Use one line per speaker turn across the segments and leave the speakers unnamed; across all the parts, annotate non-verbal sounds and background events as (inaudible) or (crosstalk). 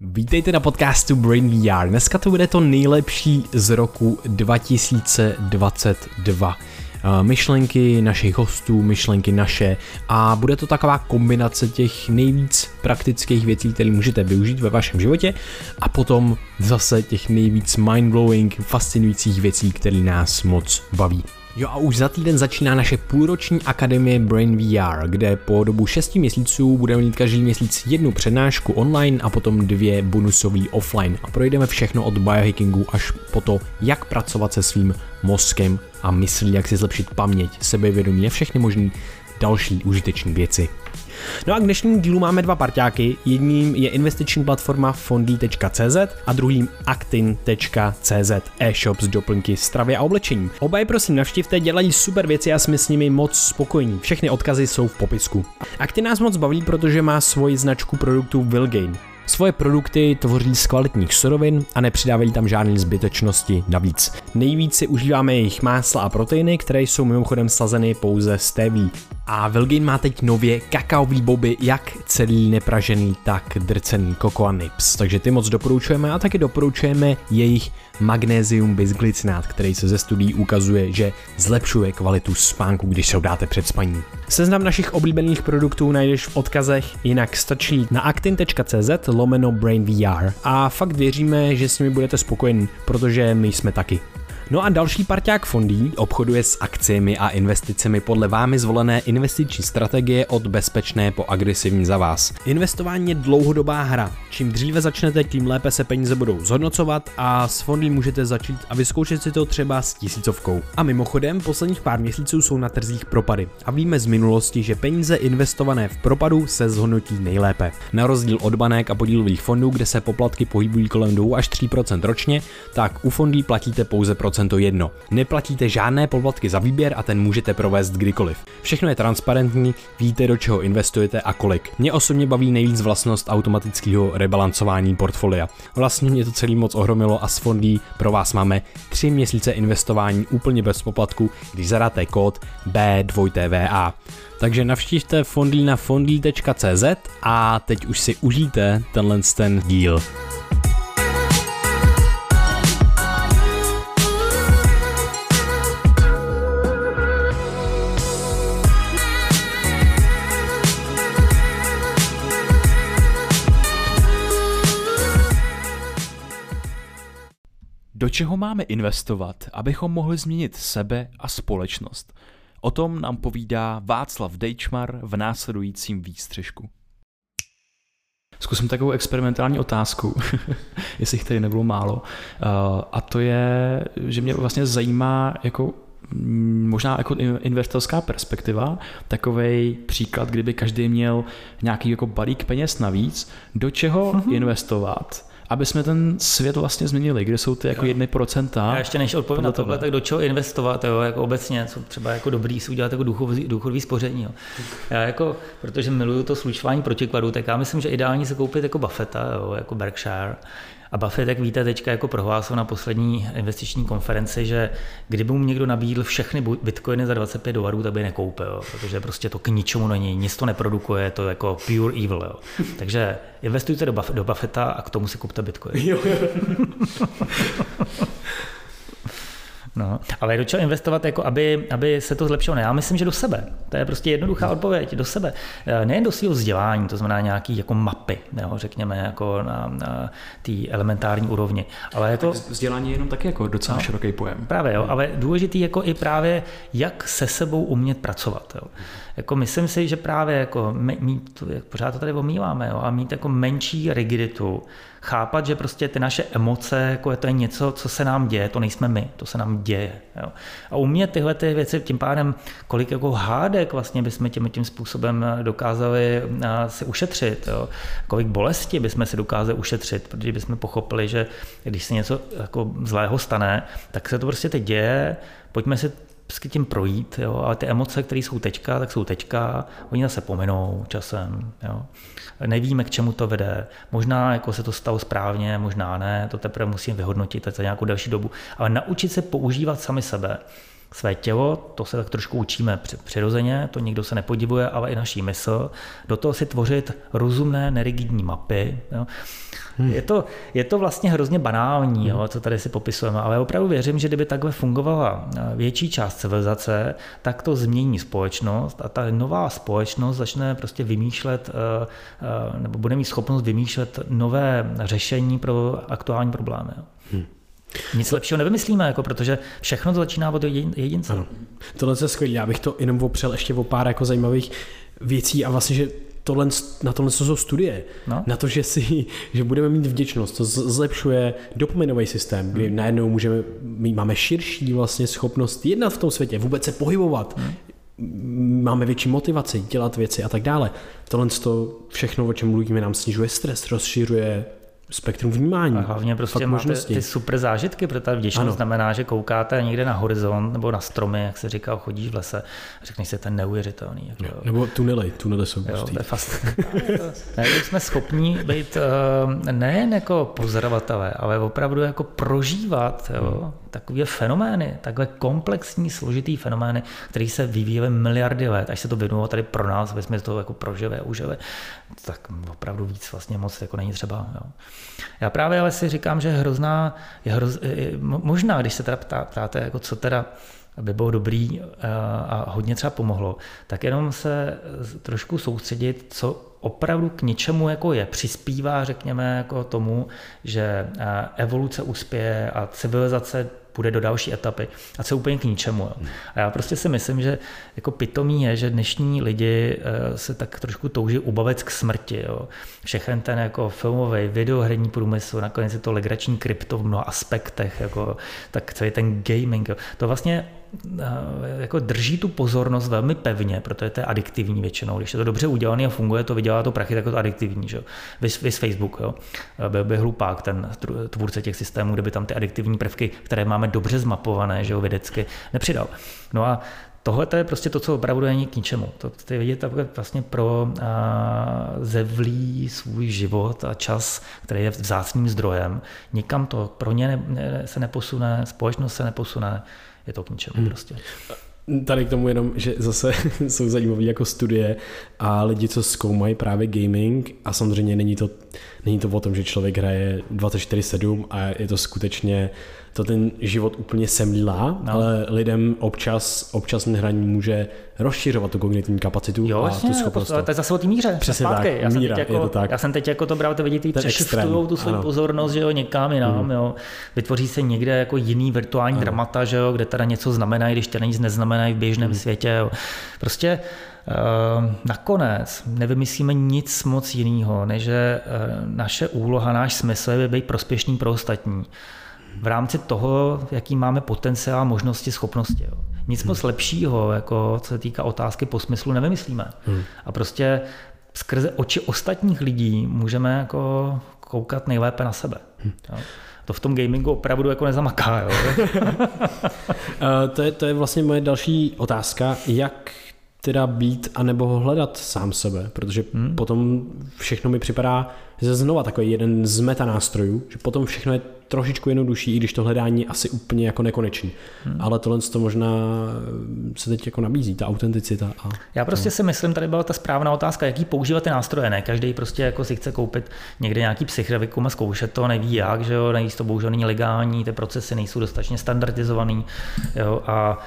Vítejte na podcastu Brain VR. Dneska to bude to nejlepší z roku 2022. Eh, myšlenky našich hostů, myšlenky naše a bude to taková kombinace těch nejvíc praktických věcí, které můžete využít ve vašem životě a potom zase těch nejvíc mindblowing, fascinujících věcí, které nás moc baví. Jo a už za týden začíná naše půlroční akademie Brain VR, kde po dobu 6 měsíců budeme mít každý měsíc jednu přednášku online a potom dvě bonusové offline. A projdeme všechno od biohackingu až po to, jak pracovat se svým mozkem a myslí, jak si zlepšit paměť, sebevědomí a všechny možné další užitečné věci. No a k dnešnímu dílu máme dva parťáky. Jedním je investiční platforma fondy.cz a druhým actin.cz e-shop s doplňky stravy a oblečení. Oba je prosím navštivte, dělají super věci a jsme s nimi moc spokojení. Všechny odkazy jsou v popisku. Actin nás moc baví, protože má svoji značku produktů Vilgain. Svoje produkty tvoří z kvalitních surovin a nepřidávají tam žádné zbytečnosti navíc. Nejvíc si užíváme jejich másla a proteiny, které jsou mimochodem sazeny pouze z TV. A Vilgain má teď nově kakaový boby, jak celý nepražený, tak drcený cocoa nips. Takže ty moc doporučujeme a taky doporučujeme jejich magnézium bisglycinát, který se ze studií ukazuje, že zlepšuje kvalitu spánku, když se ho dáte před spaním. Seznam našich oblíbených produktů najdeš v odkazech, jinak stačí na actin.cz lomeno brain VR a fakt věříme, že s nimi budete spokojení, protože my jsme taky. No a další parťák fondí obchoduje s akciemi a investicemi podle vámi zvolené investiční strategie od bezpečné po agresivní za vás. Investování je dlouhodobá hra. Čím dříve začnete, tím lépe se peníze budou zhodnocovat a s fondy můžete začít a vyzkoušet si to třeba s tisícovkou. A mimochodem, posledních pár měsíců jsou na trzích propady a víme z minulosti, že peníze investované v propadu se zhodnotí nejlépe. Na rozdíl od banek a podílových fondů, kde se poplatky pohybují kolem 2 až 3% ročně, tak u fondů platíte pouze procent procento jedno. Neplatíte žádné poplatky za výběr a ten můžete provést kdykoliv. Všechno je transparentní, víte do čeho investujete a kolik. Mě osobně baví nejvíc vlastnost automatického rebalancování portfolia. Vlastně mě to celý moc ohromilo a s fondí pro vás máme 3 měsíce investování úplně bez poplatku, když zadáte kód B2TVA. Takže navštivte fondlí na fondlí.cz a teď už si užijte tenhle ten díl.
Do čeho máme investovat, abychom mohli změnit sebe a společnost? O tom nám povídá Václav Dejčmar v následujícím výstřežku. Zkusím takovou experimentální otázku, (laughs) jestli jich tady nebylo málo. Uh, a to je, že mě vlastně zajímá jako mm, možná jako investorská perspektiva, takový příklad, kdyby každý měl nějaký jako balík peněz navíc, do čeho mm-hmm. investovat, aby jsme ten svět vlastně změnili, kde jsou ty jako jedny procenta.
Já ještě než odpovím na tohle, tak do čeho investovat, jo, jako obecně, co třeba jako dobrý si udělat jako důchodový, důchodový spoření. Jo. Já jako, protože miluju to slučování protikladu, tak já myslím, že ideální se koupit jako Buffetta, jo, jako Berkshire, a Buffett, jak víte, teďka jako prohlásil na poslední investiční konferenci, že kdyby mu někdo nabídl všechny bitcoiny za 25 dolarů, tak by je nekoupil, protože prostě to k ničemu není, nic to neprodukuje, to je jako pure evil. Jo. (laughs) Takže investujte do, Buff- do Buffetta a k tomu si kupte bitcoin. (laughs) No, ale do čeho investovat, jako aby, aby se to zlepšilo? Ne, já myslím, že do sebe. To je prostě jednoduchá odpověď, do sebe. Eh, nejen do svého vzdělání, to znamená nějaký jako mapy, jo, řekněme, jako na, na té elementární úrovni. Ale jako,
tak vzdělání je jenom taky jako docela no, široký pojem.
Právě, jo, ale důležitý jako i právě, jak se sebou umět pracovat. Jo. Jako myslím si, že právě jako mít, pořád to tady omýváme, jo, a mít jako menší rigiditu, chápat, že prostě ty naše emoce, jako je to je něco, co se nám děje, to nejsme my, to se nám děje. Jo. A umět tyhle ty věci, tím pádem, kolik jako hádek vlastně bychom tím, tím způsobem dokázali si ušetřit, jo. kolik bolesti bychom si dokázali ušetřit, protože bychom pochopili, že když se něco jako zlého stane, tak se to prostě teď děje, pojďme si prostě tím projít, jo, ale ty emoce, které jsou teďka, tak jsou teďka, oni zase pominou časem. Jo. Nevíme, k čemu to vede. Možná jako se to stalo správně, možná ne, to teprve musím vyhodnotit za nějakou delší dobu. Ale naučit se používat sami sebe své tělo, to se tak trošku učíme přirozeně, to nikdo se nepodivuje, ale i naší mysl, do toho si tvořit rozumné, nerigidní mapy. Jo. Hmm. Je, to, je to vlastně hrozně banální, jo, co tady si popisujeme, ale opravdu věřím, že kdyby takhle fungovala eh, větší část civilizace, tak to změní společnost a ta nová společnost začne prostě vymýšlet, eh, eh, nebo bude mít schopnost vymýšlet nové řešení pro aktuální problémy. Hmm. Nic lepšího nevymyslíme, jako, protože všechno to začíná od jedince. Ano.
Tohle je skvělé. Já bych to jenom opřel ještě o pár jako zajímavých věcí a vlastně, že tohle, na tohle jsou studie. No? Na to, že, si, že budeme mít vděčnost, to zlepšuje dopaminový systém, kdy hmm. najednou můžeme, my máme širší vlastně schopnost jednat v tom světě, vůbec se pohybovat, hmm máme větší motivaci dělat věci a tak dále. Tohle to všechno, o čem mluvíme, nám snižuje stres, rozšiřuje spektrum vnímání. A
hlavně prostě máte možnosti. ty super zážitky, protože ta vděčnost ano. znamená, že koukáte někde na horizont nebo na stromy, jak se říká, chodíš v lese, a řekneš si, ten neuvěřitelný. Jako,
jo. Nebo tunely, tunely jsou
jo, to je fast. (laughs) ne, jsme schopni být uh, nejen jako pozorovatelé, ale opravdu jako prožívat jo, hmm. Takové fenomény, takové komplexní, složitý fenomény, které se vyvíjely miliardy let, až se to vyvinulo tady pro nás, aby jsme to jako prožili, užili, tak opravdu víc vlastně moc jako není třeba. Jo. Já právě ale si říkám, že hrozná, je hroz, možná, když se teda ptáte, jako co teda by bylo dobrý eh, a hodně třeba pomohlo, tak jenom se trošku soustředit, co opravdu k něčemu jako je, přispívá, řekněme, jako tomu, že eh, evoluce uspěje a civilizace půjde do další etapy a co úplně k ničemu. Jo. A já prostě si myslím, že jako pitomí je, že dnešní lidi eh, se tak trošku touží ubavit k smrti. Jo. Všechen ten jako filmový, videoherní průmysl, nakonec je to legrační krypto v mnoha aspektech, jako, tak celý ten gaming. Jo. To vlastně jako drží tu pozornost velmi pevně, protože to je adiktivní většinou. Když je to dobře udělané a funguje to, vydělá to prachy, tak je to adiktivní. Že? Vys, vys Facebook, jo? Eh, byl by hlupák ten tvůrce těch systémů, kdyby tam ty adiktivní prvky, které máme dobře zmapované, že jo, vědecky, nepřidal. No a Tohle to je prostě to, co opravdu není k ničemu. To ty vidět vlastně pro a, zevlí svůj život a čas, který je vzácným zdrojem. Nikam to pro ně ne, ne, se neposune, společnost se neposune je to k ničemu hmm. prostě.
Tady k tomu jenom, že zase (laughs) jsou zajímavé jako studie a lidi, co zkoumají právě gaming a samozřejmě není to, není to o tom, že člověk hraje 24-7 a je to skutečně to ten život úplně semlílá, no. ale lidem občas, občas hraní může rozšiřovat tu kognitivní kapacitu
jo,
a tu schopnost.
To, to je zase o té míře.
Přesně zpátky. tak, já míra, jsem
jako,
je to tak.
Já jsem teď jako to bral, to vidíte, přešiftují tu svou pozornost, že jo, někam jinam, mm. jo. Vytvoří se někde jako jiný virtuální ano. dramata, že jo, kde teda něco znamená, když teda nic neznamená v běžném mm. světě, jo. Prostě Uh, nakonec nevymyslíme nic moc jiného, než že uh, naše úloha, náš smysl je být prospěšný pro ostatní v rámci toho, jaký máme potenciál, možnosti, schopnosti. Jo. Nic moc hmm. lepšího, jako co se týká otázky po smyslu, nevymyslíme. Hmm. A prostě skrze oči ostatních lidí můžeme jako koukat nejlépe na sebe. Hmm. Jo. To v tom gamingu opravdu jako nezamaká. Jo. (laughs)
Eh, to, je, to je vlastně moje další otázka. Jak teda být a nebo hledat sám sebe, protože hmm. potom všechno mi připadá že znova takový jeden z metanástrojů, že potom všechno je trošičku jednodušší, i když to hledání asi úplně jako nekonečný. Hmm. Ale tohle to možná se teď jako nabízí, ta autenticita. A
Já prostě to. si myslím, tady byla ta správná otázka, jaký používat ty nástroje. Ne každý prostě jako si chce koupit někde nějaký psychrevikum a zkoušet to, neví jak, že jo, neví, to bohužel není legální, ty procesy nejsou dostatečně standardizovaný. Jo, a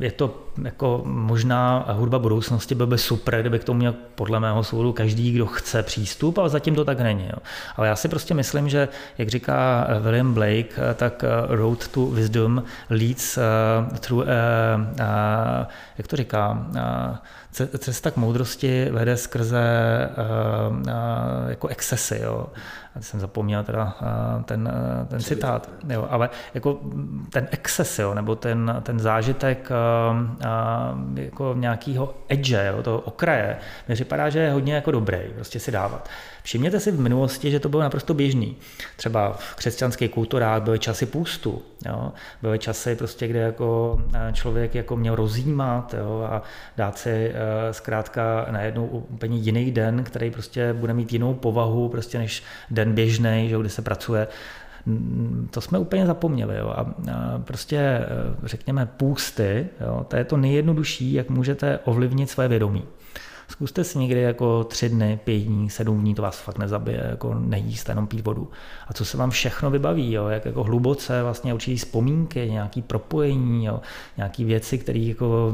je to jako možná hudba budoucnosti, by by super, kdyby k tomu měl podle mého soudu každý, kdo chce přístup, ale zatím to tak není. Jo. Ale já si prostě myslím, že, jak říká William Blake, tak Road to Wisdom leads through, uh, uh, jak to říká, cesta k moudrosti vede skrze jako excesy. Jo. Já jsem zapomněl teda uh, ten, uh, ten citát, jo, ale jako ten exces, jo, nebo ten, ten zážitek uh, jako nějakého edge, jo, toho okraje, mi připadá, že je hodně jako dobrý, prostě si dávat. Všimněte si v minulosti, že to bylo naprosto běžný. Třeba v křesťanských kulturách byly časy půstu, jo? byly časy, prostě, kde jako eh, člověk jako měl rozjímat jo? a dát si eh, zkrátka najednou úplně jiný den, který prostě bude mít jinou povahu prostě než den běžný, že, kdy se pracuje To jsme úplně zapomněli. Jo. A prostě, řekněme, půsty, jo, to je to nejjednodušší, jak můžete ovlivnit své vědomí. Zkuste si někdy jako tři dny, pět dní, sedm dní, to vás fakt nezabije, jako nejíst, jenom pít vodu. A co se vám všechno vybaví, jo? jak jako hluboce vlastně určitý vzpomínky, nějaký propojení, jo? nějaký věci, které jako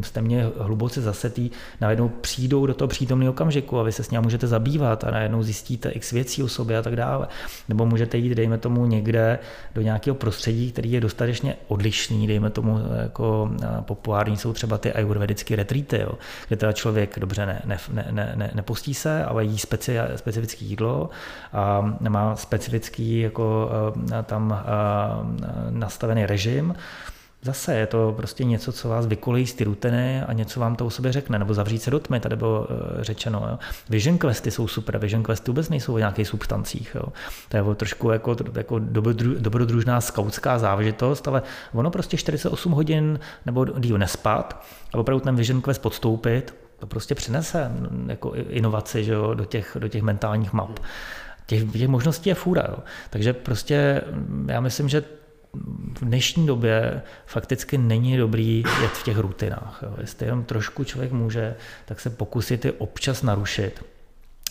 jste mě hluboce zasetý, najednou přijdou do toho přítomného okamžiku a vy se s ním můžete zabývat a najednou zjistíte x věcí o sobě a tak dále. Nebo můžete jít, dejme tomu, někde do nějakého prostředí, který je dostatečně odlišný, dejme tomu, jako populární jsou třeba ty ayurvedické retreaty, jo? kde teda člověk dobře ne, ne, ne, ne, nepustí se, ale jí speci, specifické jídlo a má specifický jako eh, tam eh, nastavený režim, Zase je to prostě něco, co vás vykolejí z ty rutiny a něco vám to o sobě řekne, nebo zavřít se do tmy, tady bylo eh, řečeno. Jo. Vision questy jsou super, vision questy vůbec nejsou o nějakých substancích. Jo. To je trošku jako, jako dobrodružná skautská záležitost, ale ono prostě 48 hodin nebo díl nespat a opravdu ten vision quest podstoupit, to prostě přinese jako inovaci že jo, do, těch, do těch mentálních map. Těch, těch možností je fůra. Jo. Takže prostě já myslím, že v dnešní době fakticky není dobrý jet v těch rutinách. Jo. Jestli jenom trošku člověk může, tak se pokusit je občas narušit.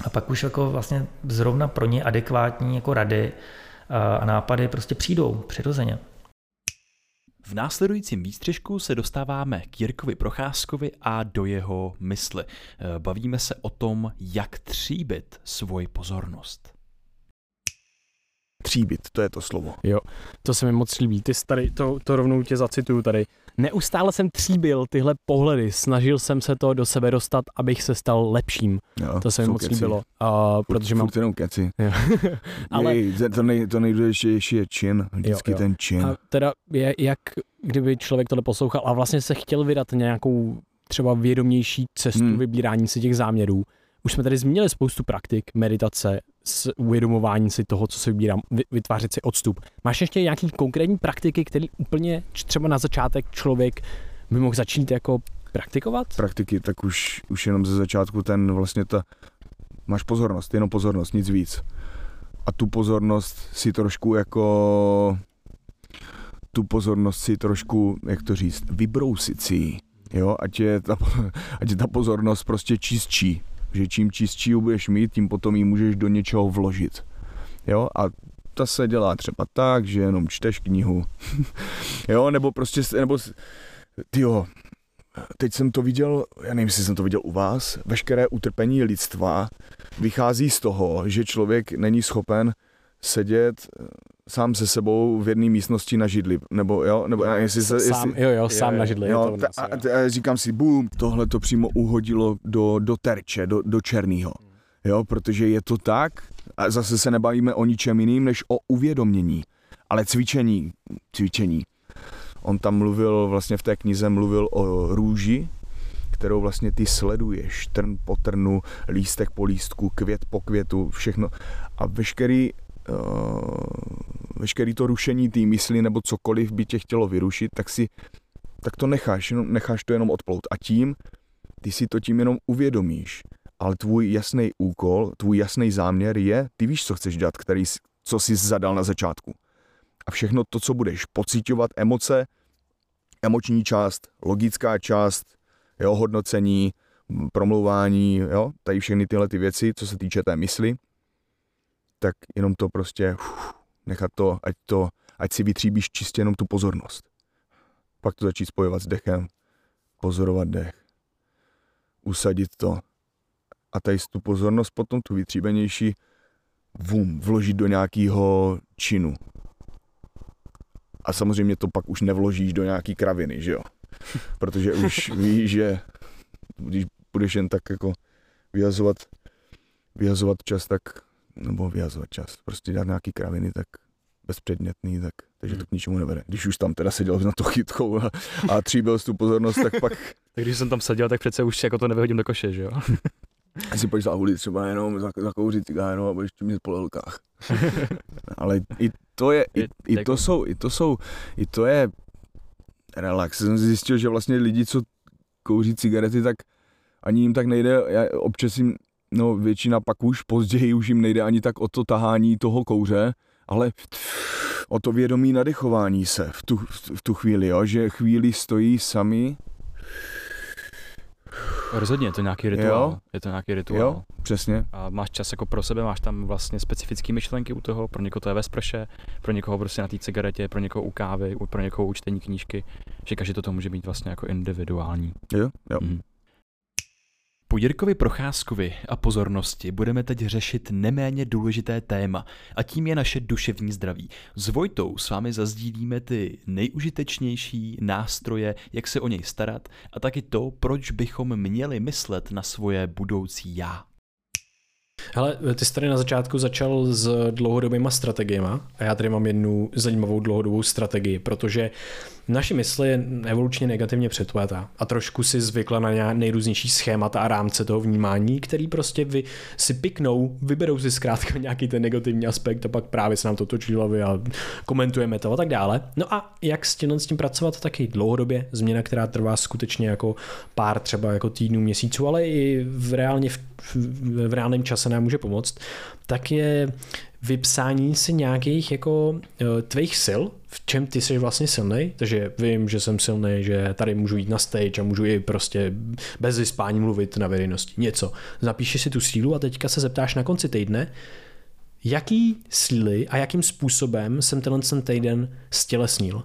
A pak už jako vlastně zrovna pro ně adekvátní jako rady a nápady prostě přijdou přirozeně.
V následujícím výstřežku se dostáváme k Jirkovi Procházkovi a do jeho mysli. Eh, bavíme se o tom, jak tříbit svoji pozornost.
Tříbit, to je to slovo.
Jo, to se mi moc líbí. Ty tady, to, to rovnou tě zacituju tady. Neustále jsem tříbil tyhle pohledy, snažil jsem se to do sebe dostat, abych se stal lepším. Jo, to se mi moc keci. líbilo. Uh, protože
mám... jenom keci. (laughs) Ale... Jej, to, nej, to nejdůležitější je čin, vždycky jo, jo. ten čin. A
teda je, jak kdyby člověk tohle poslouchal a vlastně se chtěl vydat nějakou třeba vědomější cestu hmm. vybírání si těch záměrů, už jsme tady zmínili spoustu praktik, meditace, s uvědomování si toho, co se vybírám, vytvářet si odstup. Máš ještě nějaké konkrétní praktiky, které úplně třeba na začátek člověk by mohl začít jako praktikovat?
Praktiky, tak už, už jenom ze začátku ten vlastně ta, máš pozornost, jenom pozornost, nic víc. A tu pozornost si trošku jako, tu pozornost si trošku, jak to říct, vybrousit si jo, ať je ta, (laughs) ať je ta pozornost prostě čistší, že čím čistší ji budeš mít, tím potom ji můžeš do něčeho vložit. Jo, a ta se dělá třeba tak, že jenom čteš knihu. (laughs) jo, nebo prostě, nebo, tyjo, teď jsem to viděl, já nevím, jestli jsem to viděl u vás, veškeré utrpení lidstva vychází z toho, že člověk není schopen sedět eh, sám se sebou v jedné místnosti na židli, nebo jo, nebo jestli se,
jestli, sám, jo, jo, sám je, na židli. Jo,
to a, a, a, říkám si, bum, tohle to přímo uhodilo do, do terče, do, do černého. Jo, protože je to tak, a zase se nebavíme o ničem jiným, než o uvědomění, ale cvičení, cvičení. On tam mluvil, vlastně v té knize mluvil o růži, kterou vlastně ty sleduješ, trn po trnu, lístek po lístku, květ po květu, všechno. A veškerý veškerý to rušení té mysli nebo cokoliv by tě chtělo vyrušit, tak si tak to necháš, necháš to jenom odplout. A tím, ty si to tím jenom uvědomíš. Ale tvůj jasný úkol, tvůj jasný záměr je, ty víš, co chceš dělat, který, co jsi zadal na začátku. A všechno to, co budeš pocitovat, emoce, emoční část, logická část, jo, hodnocení, promlouvání, jo, tady všechny tyhle ty věci, co se týče té mysli, tak jenom to prostě uf, nechat to ať, to, ať si vytříbíš čistě jenom tu pozornost. Pak to začít spojovat s dechem, pozorovat dech, usadit to a tady tu pozornost potom tu vytříbenější vum, vložit do nějakého činu. A samozřejmě to pak už nevložíš do nějaký kraviny, že jo? (laughs) Protože už víš, že když budeš jen tak jako vyhazovat, vyhazovat čas, tak nebo vyhazovat čas. Prostě dělat nějaký kraviny, tak bezpředmětný, tak, takže to k ničemu nevede. Když už tam teda seděl na to chytkou a, a tříbil tu pozornost, tak pak... (laughs)
tak když jsem tam seděl, tak přece už jako to nevyhodím do koše, že jo?
A si pojď zahulit třeba jenom zakouřit cigáro a budeš mít po lelkách. (laughs) Ale i to je, i, i to jsou, i to jsou, i to je relax. Jsem zjistil, že vlastně lidi, co kouří cigarety, tak ani jim tak nejde, já občas jim no většina pak už později už jim nejde ani tak o to tahání toho kouře, ale o to vědomí nadechování se v tu, v tu chvíli, jo? že chvíli stojí sami.
Rozhodně, je to nějaký rituál. Jo? Je to nějaký rituál.
Jo, přesně.
A máš čas jako pro sebe, máš tam vlastně specifické myšlenky u toho, pro někoho to je ve sprše, pro někoho prostě na té cigaretě, pro někoho u kávy, pro někoho u čtení knížky, že každý to může být vlastně jako individuální.
Jo, jo. Mm.
Po Jirkovi Procházkovi a pozornosti budeme teď řešit neméně důležité téma a tím je naše duševní zdraví. S Vojtou s vámi zazdílíme ty nejužitečnější nástroje, jak se o něj starat a taky to, proč bychom měli myslet na svoje budoucí já.
Hele, ty jsi tady na začátku začal s dlouhodobýma strategiemi a já tady mám jednu zajímavou dlouhodobou strategii, protože naše mysl je evolučně negativně předpojatá a trošku si zvykla na nejrůznější schémata a rámce toho vnímání, který prostě vy si piknou, vyberou si zkrátka (laughs) nějaký ten negativní aspekt a pak právě se nám to točí hlavy a komentujeme to a tak dále. No a jak s tím, s tím pracovat taky dlouhodobě, změna, která trvá skutečně jako pár třeba jako týdnů, měsíců, ale i v reálně v, v, v reálném čase nám může pomoct, tak je vypsání si nějakých jako eh, tvých sil, v čem ty jsi vlastně silný, takže vím, že jsem silný, že tady můžu jít na stage a můžu i prostě bez vyspání mluvit na veřejnosti, něco. Zapíšeš si tu sílu a teďka se zeptáš na konci týdne, jaký síly a jakým způsobem jsem tenhle ten týden stělesnil.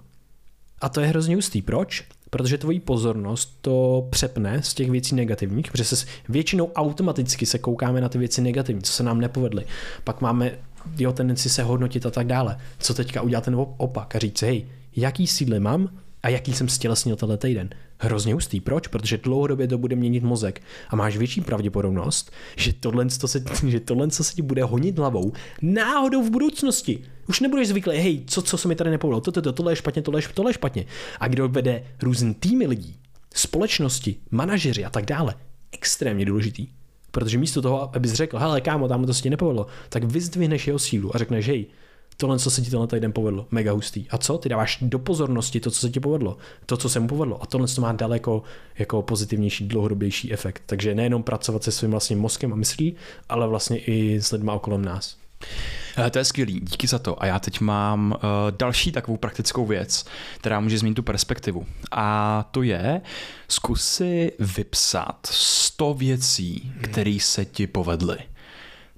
A to je hrozně ústý. Proč? Protože tvojí pozornost to přepne z těch věcí negativních, protože se většinou automaticky se koukáme na ty věci negativní, co se nám nepovedly. Pak máme jeho tendenci se hodnotit a tak dále. Co teďka udělat ten opak a říct, hej, jaký síly mám a jaký jsem stělesnil tenhle týden. Hrozně hustý. Proč? Protože dlouhodobě to bude měnit mozek a máš větší pravděpodobnost, že tohle, to se, (laughs) že tohle co se ti bude honit hlavou náhodou v budoucnosti. Už nebudeš zvyklý, hej, co, co se mi tady nepovedlo, to, to, to, tohle je špatně, tohle je, tohle je špatně. A kdo vede různý týmy lidí, společnosti, manažeři a tak dále, extrémně důležitý. Protože místo toho, abys řekl, hele kámo, tam to se ti nepovedlo, tak vyzdvihneš jeho sílu a řekneš, hej, tohle, co se ti tenhle týden povedlo, mega hustý. A co? Ty dáváš do pozornosti to, co se ti povedlo, to, co se mu povedlo. A tohle to má daleko jako pozitivnější, dlouhodobější efekt. Takže nejenom pracovat se svým vlastním mozkem a myslí, ale vlastně i s lidmi okolo nás.
Eh, to je skvělý, díky za to. A já teď mám uh, další takovou praktickou věc, která může změnit tu perspektivu. A to je, zkus si vypsat 100 věcí, které se ti povedly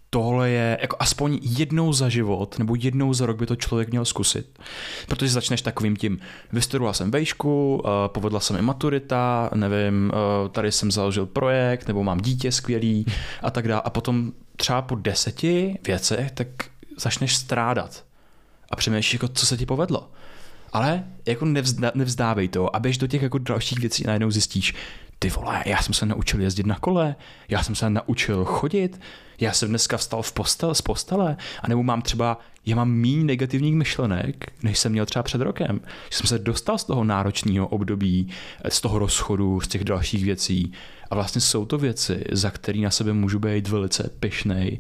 tohle je jako aspoň jednou za život nebo jednou za rok by to člověk měl zkusit. Protože začneš takovým tím, vystudoval jsem vejšku, eh, povedla se mi maturita, nevím, tady jsem založil projekt, nebo mám dítě skvělý a tak dále. A potom třeba po deseti věcech, tak začneš strádat a přemýšlíš, jako, co se ti povedlo. Ale jako nevzda, nevzdávej to a běž do těch jako dalších věcí najednou zjistíš, ty vole, já jsem se naučil jezdit na kole, já jsem se naučil chodit, já jsem dneska vstal v postel, z postele, anebo mám třeba, já mám méně negativních myšlenek, než jsem měl třeba před rokem. Že jsem se dostal z toho náročného období, z toho rozchodu, z těch dalších věcí. A vlastně jsou to věci, za které na sebe můžu být velice pyšnej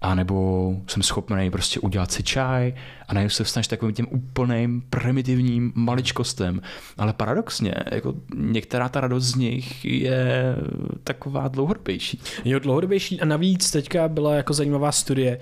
a nebo jsem schopný prostě udělat si čaj a najednou se vstaneš takovým těm úplným primitivním maličkostem. Ale paradoxně, jako některá ta radost z nich je taková dlouhodobější.
Jo, dlouhodobější a navíc teďka byla jako zajímavá studie,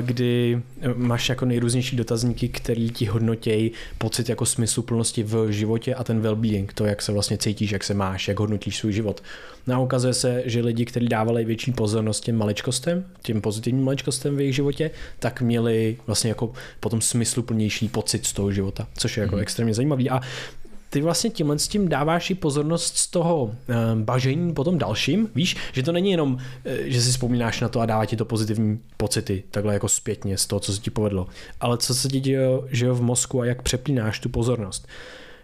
kdy máš jako nejrůznější dotazníky, který ti hodnotějí pocit jako smysluplnosti v životě a ten well-being, to, jak se vlastně cítíš, jak se máš, jak hodnotíš svůj život. No a ukazuje se, že lidi, kteří dávali větší pozornost těm maličkostem, těm pozitivním maličkostem v jejich životě, tak měli vlastně jako potom smysluplnější pocit z toho života, což je jako mm. extrémně zajímavý. A ty vlastně tímhle s tím dáváš i pozornost z toho e, bažení potom dalším, víš, že to není jenom, e, že si vzpomínáš na to a dává ti to pozitivní pocity, takhle jako zpětně z toho, co se ti povedlo, ale co se ti děje že v mozku a jak přeplínáš tu pozornost.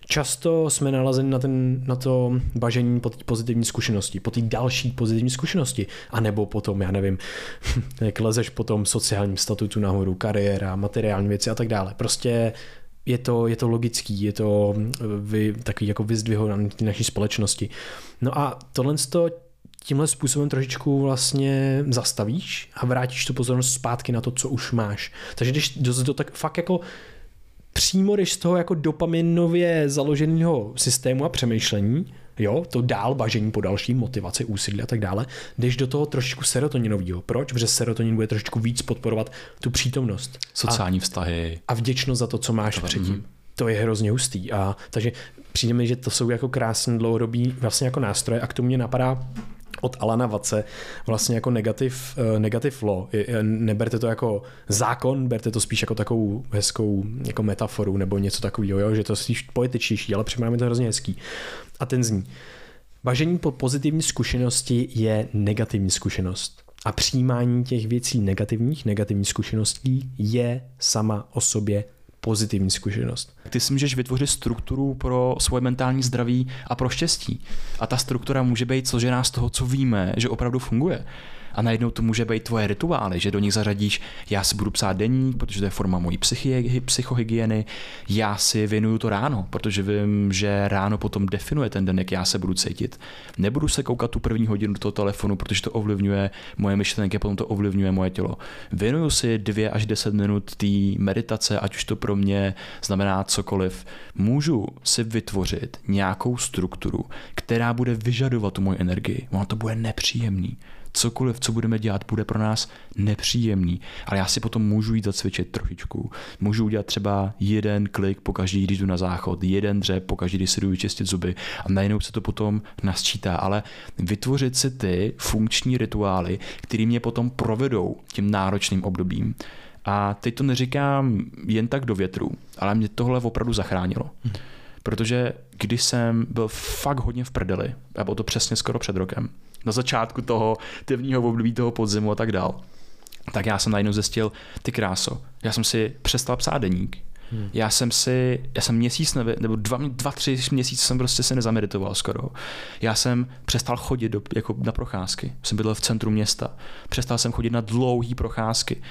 Často jsme nalazeni na, ten, na to bažení po té pozitivní zkušenosti, po té další pozitivní zkušenosti, a nebo potom, já nevím, (laughs) jak lezeš po tom sociálním statutu nahoru, kariéra, materiální věci a tak dále. Prostě je to, je to logický, je to vy, takový jako vyzdvihování naší společnosti. No a tohle to tímhle způsobem trošičku vlastně zastavíš a vrátíš tu pozornost zpátky na to, co už máš. Takže když do, do tak fakt jako přímo jdeš z toho jako dopaminově založeného systému a přemýšlení jo, to dál bažení po další motivaci, úsilí a tak dále, jdeš do toho trošičku serotoninového. Proč? Protože serotonin bude trošičku víc podporovat tu přítomnost.
Sociální
a,
vztahy.
A vděčnost za to, co máš Tohle, předtím. Mm. To je hrozně hustý. A, takže přijde mi, že to jsou jako krásný dlouhodobý vlastně jako nástroje a k tomu mě napadá od Alana Vace vlastně jako negativ, uh, negativ law. Neberte to jako zákon, berte to spíš jako takovou hezkou jako metaforu nebo něco takového, jo? že to je spíš poetičtější, ale připadá mi to hrozně hezký. A ten zní. Bažení po pozitivní zkušenosti je negativní zkušenost. A přijímání těch věcí negativních, negativních zkušeností je sama o sobě pozitivní zkušenost.
Ty si můžeš vytvořit strukturu pro svoje mentální zdraví a pro štěstí. A ta struktura může být složená z toho, co víme, že opravdu funguje a najednou to může být tvoje rituály, že do nich zařadíš, já si budu psát deník, protože to je forma mojí psychohygieny, já si věnuju to ráno, protože vím, že ráno potom definuje ten den, jak já se budu cítit. Nebudu se koukat tu první hodinu do toho telefonu, protože to ovlivňuje moje myšlenky, potom to ovlivňuje moje tělo. Věnuju si dvě až deset minut té meditace, ať už to pro mě znamená cokoliv. Můžu si vytvořit nějakou strukturu, která bude vyžadovat tu moji energii. Ono to bude nepříjemný cokoliv, co budeme dělat, bude pro nás nepříjemný, ale já si potom můžu jít zacvičit trošičku. Můžu udělat třeba jeden klik po každý, když jdu na záchod, jeden dřep po každý, když si jdu vyčistit zuby a najednou se to potom nasčítá, ale vytvořit si ty funkční rituály, které mě potom provedou tím náročným obdobím. A teď to neříkám jen tak do větru, ale mě tohle opravdu zachránilo. Protože když jsem byl fakt hodně v prdeli, a bylo to přesně skoro před rokem, na začátku toho temního období toho podzimu a tak dál, tak já jsem najednou zjistil, ty kráso, já jsem si přestal psát deník, Hmm. Já jsem si, já jsem měsíc nebo, nebo dva, dva, tři měsíce jsem prostě se nezameditoval skoro. Já jsem přestal chodit do, jako na procházky. Jsem bydlel v centru města. Přestal jsem chodit na dlouhé procházky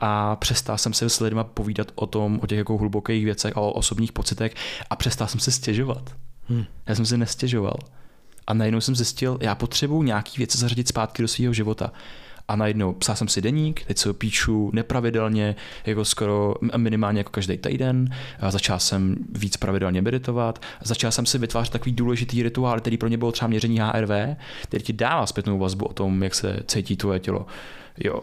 a přestal jsem se s lidmi povídat o tom, o těch jako hlubokých věcech, o osobních pocitech a přestal jsem se stěžovat. Hmm. Já jsem si nestěžoval. A najednou jsem zjistil, já potřebuji nějaký věci zařadit zpátky do svého života. A najednou psal jsem si deník, teď se ho píšu nepravidelně, jako skoro minimálně jako každý týden. A začal jsem víc pravidelně meditovat. Začal jsem si vytvářet takový důležitý rituál, který pro mě bylo třeba měření HRV, který ti dává zpětnou vazbu o tom, jak se cítí tvoje tělo. Jo.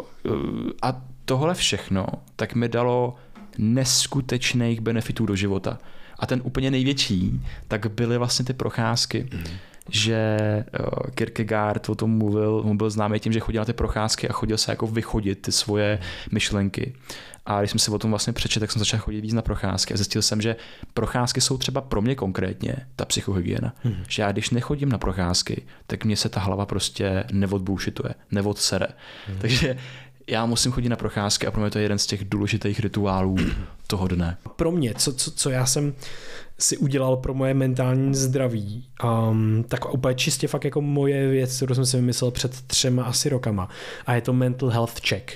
A tohle všechno tak mi dalo neskutečných benefitů do života. A ten úplně největší, tak byly vlastně ty procházky. Mm že uh, Kierkegaard o tom mluvil, on byl známý tím, že chodil na ty procházky a chodil se jako vychodit ty svoje myšlenky. A když jsem si o tom vlastně přečetl, tak jsem začal chodit víc na procházky a zjistil jsem, že procházky jsou třeba pro mě konkrétně ta psychohygiena. Hmm. Že já když nechodím na procházky, tak mě se ta hlava prostě neodbůšituje, neodsere. Hmm. Takže já musím chodit na procházky a pro mě to je jeden z těch důležitých rituálů (clears throat) toho dne.
Pro mě, co, co, co já jsem si udělal pro moje mentální zdraví, um, tak úplně čistě fakt jako moje věc, kterou jsem si vymyslel před třema asi rokama a je to mental health check.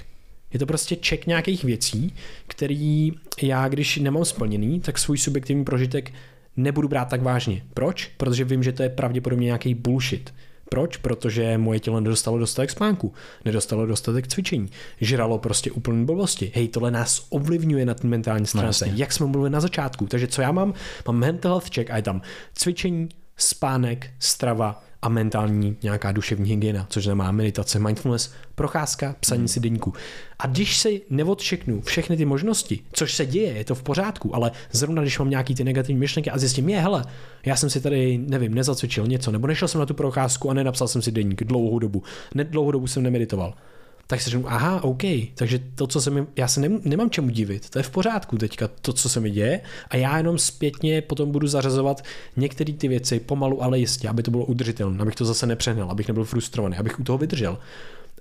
Je to prostě check nějakých věcí, který já, když nemám splněný, tak svůj subjektivní prožitek nebudu brát tak vážně. Proč? Protože vím, že to je pravděpodobně nějaký bullshit. Proč? Protože moje tělo nedostalo dostatek spánku, nedostalo dostatek cvičení, žralo prostě úplné blbosti. Hej, tohle nás ovlivňuje na ten mentální stránce, no, jak jsme mluvili na začátku. Takže co já mám? Mám mental health check a je tam cvičení, spánek, strava, a mentální nějaká duševní hygiena, což znamená meditace, mindfulness, procházka, psaní si deníku. A když si neodšeknu všechny ty možnosti, což se děje, je to v pořádku, ale zrovna když mám nějaký ty negativní myšlenky a zjistím, je, hele, já jsem si tady, nevím, nezacvičil něco, nebo nešel jsem na tu procházku a nenapsal jsem si deník dlouhou dobu. Ne, dlouhou dobu jsem nemeditoval tak si řeknu, aha, OK, takže to, co se mi, já se nem, nemám čemu divit, to je v pořádku teďka, to, co se mi děje. A já jenom zpětně potom budu zařazovat některé ty věci pomalu, ale jistě, aby to bylo udržitelné, abych to zase nepřehnal, abych nebyl frustrovaný, abych u toho vydržel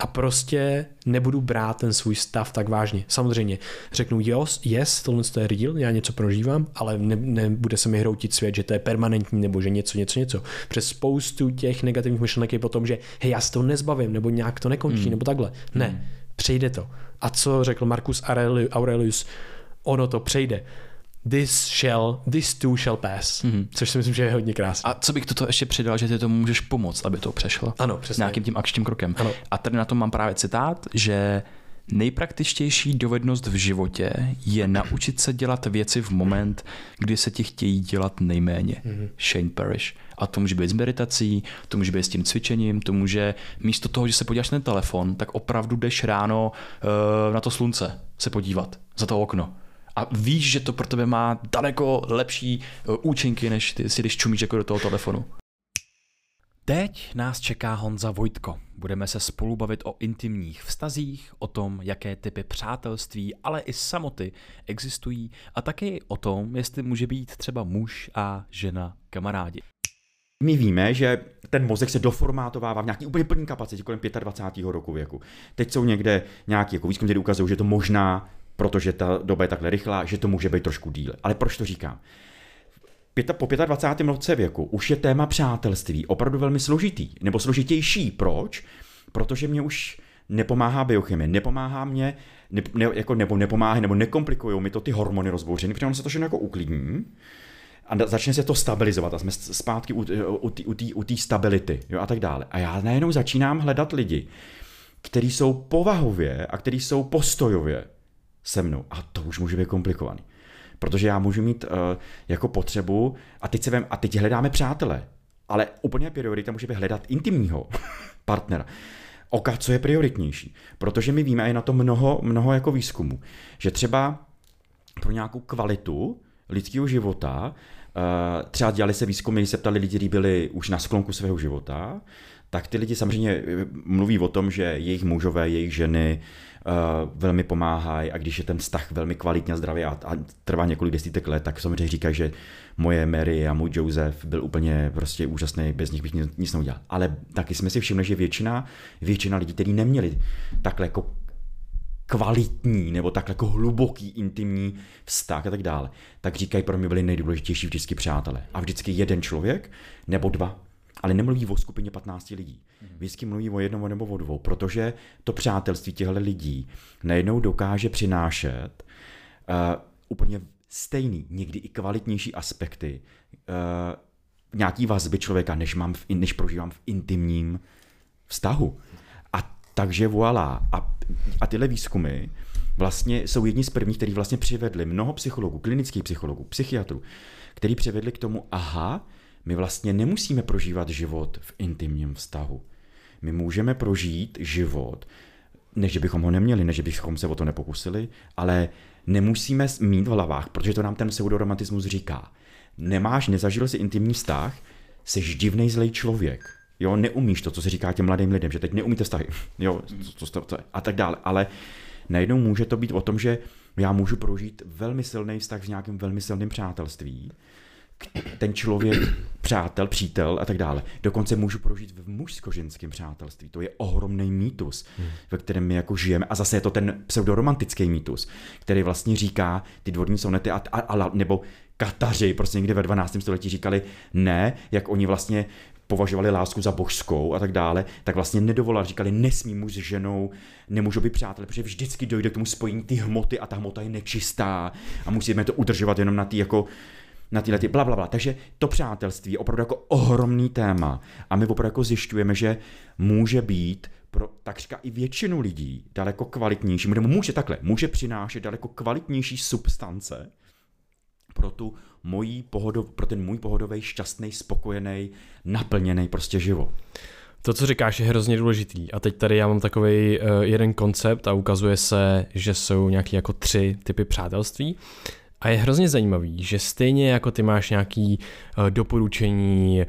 a prostě nebudu brát ten svůj stav tak vážně. Samozřejmě řeknu, yes, yes tohle je real, já něco prožívám, ale ne, nebude se mi hroutit svět, že to je permanentní nebo že něco, něco, něco. Přes spoustu těch negativních myšlenek je potom, že hej, já se to nezbavím, nebo nějak to nekončí, hmm. nebo takhle. Ne, hmm. přejde to. A co řekl Marcus Aurelius, ono to přejde this shall, this too shall pass, mm-hmm. což si myslím, že je hodně krásné.
A co bych toto ještě přidal, že ty to můžeš pomoct, aby to přešlo?
Ano, přesně.
Nějakým tím akčním krokem.
Ano.
A tady na tom mám právě citát, že Nejpraktičtější dovednost v životě je naučit se dělat věci v moment, kdy se ti chtějí dělat nejméně. Mm-hmm. Shane Parrish. A to může být s meditací, to může být s tím cvičením, to může místo toho, že se podíváš na telefon, tak opravdu jdeš ráno uh, na to slunce se podívat za to okno. A víš, že to pro tebe má daleko lepší uh, účinky, než ty si když čumíš jako do toho telefonu. Teď nás čeká Honza Vojtko. Budeme se spolu bavit o intimních vztazích, o tom, jaké typy přátelství, ale i samoty existují a taky o tom, jestli může být třeba muž a žena kamarádi.
My víme, že ten mozek se doformátovává v nějaký úplně plný kapacitě kolem 25. roku věku. Teď jsou někde nějaký jako výzkum, který ukazují, že to možná, protože ta doba je takhle rychlá, že to může být trošku díl. Ale proč to říkám? po 25. roce věku už je téma přátelství opravdu velmi složitý, nebo složitější. Proč? Protože mě už nepomáhá biochemie, nepomáhá mě, ne, ne, jako, nebo nepomáhá, nebo nekomplikují mi to ty hormony rozbouření, protože on se to všechno jako uklidní a začne se to stabilizovat a jsme zpátky u, u té stability jo, a tak dále. A já najednou začínám hledat lidi, kteří jsou povahově a kteří jsou postojově se mnou. A to už může být komplikovaný. Protože já můžu mít uh, jako potřebu, a teď, se vem, a teď hledáme přátele, ale úplně priorita může být hledat intimního (laughs) partnera. Oka, co je prioritnější? Protože my víme, a je na to mnoho, mnoho jako výzkumu, že třeba pro nějakou kvalitu lidského života, uh, třeba dělali se výzkumy, se ptali lidi, kteří byli už na sklonku svého života, tak ty lidi samozřejmě eh, mluví o tom, že jejich mužové, jejich ženy uh, velmi pomáhají a když je ten vztah velmi kvalitně zdravý a, a trvá několik desítek let, tak samozřejmě říkají, že moje Mary a můj Joseph byl úplně prostě úžasný, bez nich bych nic, neudělal. Ale taky jsme si všimli, že většina, většina lidí, kteří neměli takhle jako kvalitní nebo takhle jako hluboký, intimní vztah a tak dále, tak říkají, pro mě byli nejdůležitější vždycky přátelé. A vždycky jeden člověk nebo dva ale nemluví o skupině 15 lidí. Mhm. Vždycky mluví o jednom nebo o dvou, protože to přátelství těchto lidí najednou dokáže přinášet uh, úplně stejný, někdy i kvalitnější aspekty uh, nějaký vazby člověka, než, mám v, než prožívám v intimním vztahu. A takže voilà. A, a tyhle výzkumy vlastně jsou jedni z prvních, který vlastně přivedli mnoho psychologů, klinických psychologů, psychiatrů, který přivedli k tomu, aha, my vlastně nemusíme prožívat život v intimním vztahu. My můžeme prožít život, než bychom ho neměli, než bychom se o to nepokusili, ale nemusíme mít v hlavách, protože to nám ten pseudoromantismus říká. Nemáš, nezažil si intimní vztah, jsi divný zlej člověk. Jo, neumíš to, co se říká těm mladým lidem, že teď neumíte vztahy, (laughs) jo, co, co, co, a tak dále. Ale najednou může to být o tom, že já můžu prožít velmi silný vztah s nějakým velmi silným přátelství, ten člověk, přátel, přítel a tak dále. Dokonce můžu prožít v mužsko-ženském přátelství. To je ohromný mýtus, hmm. ve kterém my jako žijeme. A zase je to ten pseudoromantický mýtus, který vlastně říká ty dvorní sonety a, a, a nebo Kataři prostě někdy ve 12. století říkali ne, jak oni vlastně považovali lásku za božskou a tak dále, tak vlastně nedovolali, říkali, nesmí muž s ženou, nemůžou být přátelé, protože vždycky dojde k tomu spojení ty hmoty a ta hmota je nečistá a musíme to udržovat jenom na ty jako na tyhle ty bla, bla, bla. Takže to přátelství je opravdu jako ohromný téma a my opravdu jako zjišťujeme, že může být pro takřka i většinu lidí daleko kvalitnější, nebo může takhle, může přinášet daleko kvalitnější substance pro tu mojí pohodov, pro ten můj pohodový, šťastný, spokojený, naplněný prostě život.
To, co říkáš, je hrozně důležitý. A teď tady já mám takový uh, jeden koncept a ukazuje se, že jsou nějaký jako tři typy přátelství. A je hrozně zajímavý, že stejně jako ty máš nějaký uh, doporučení uh,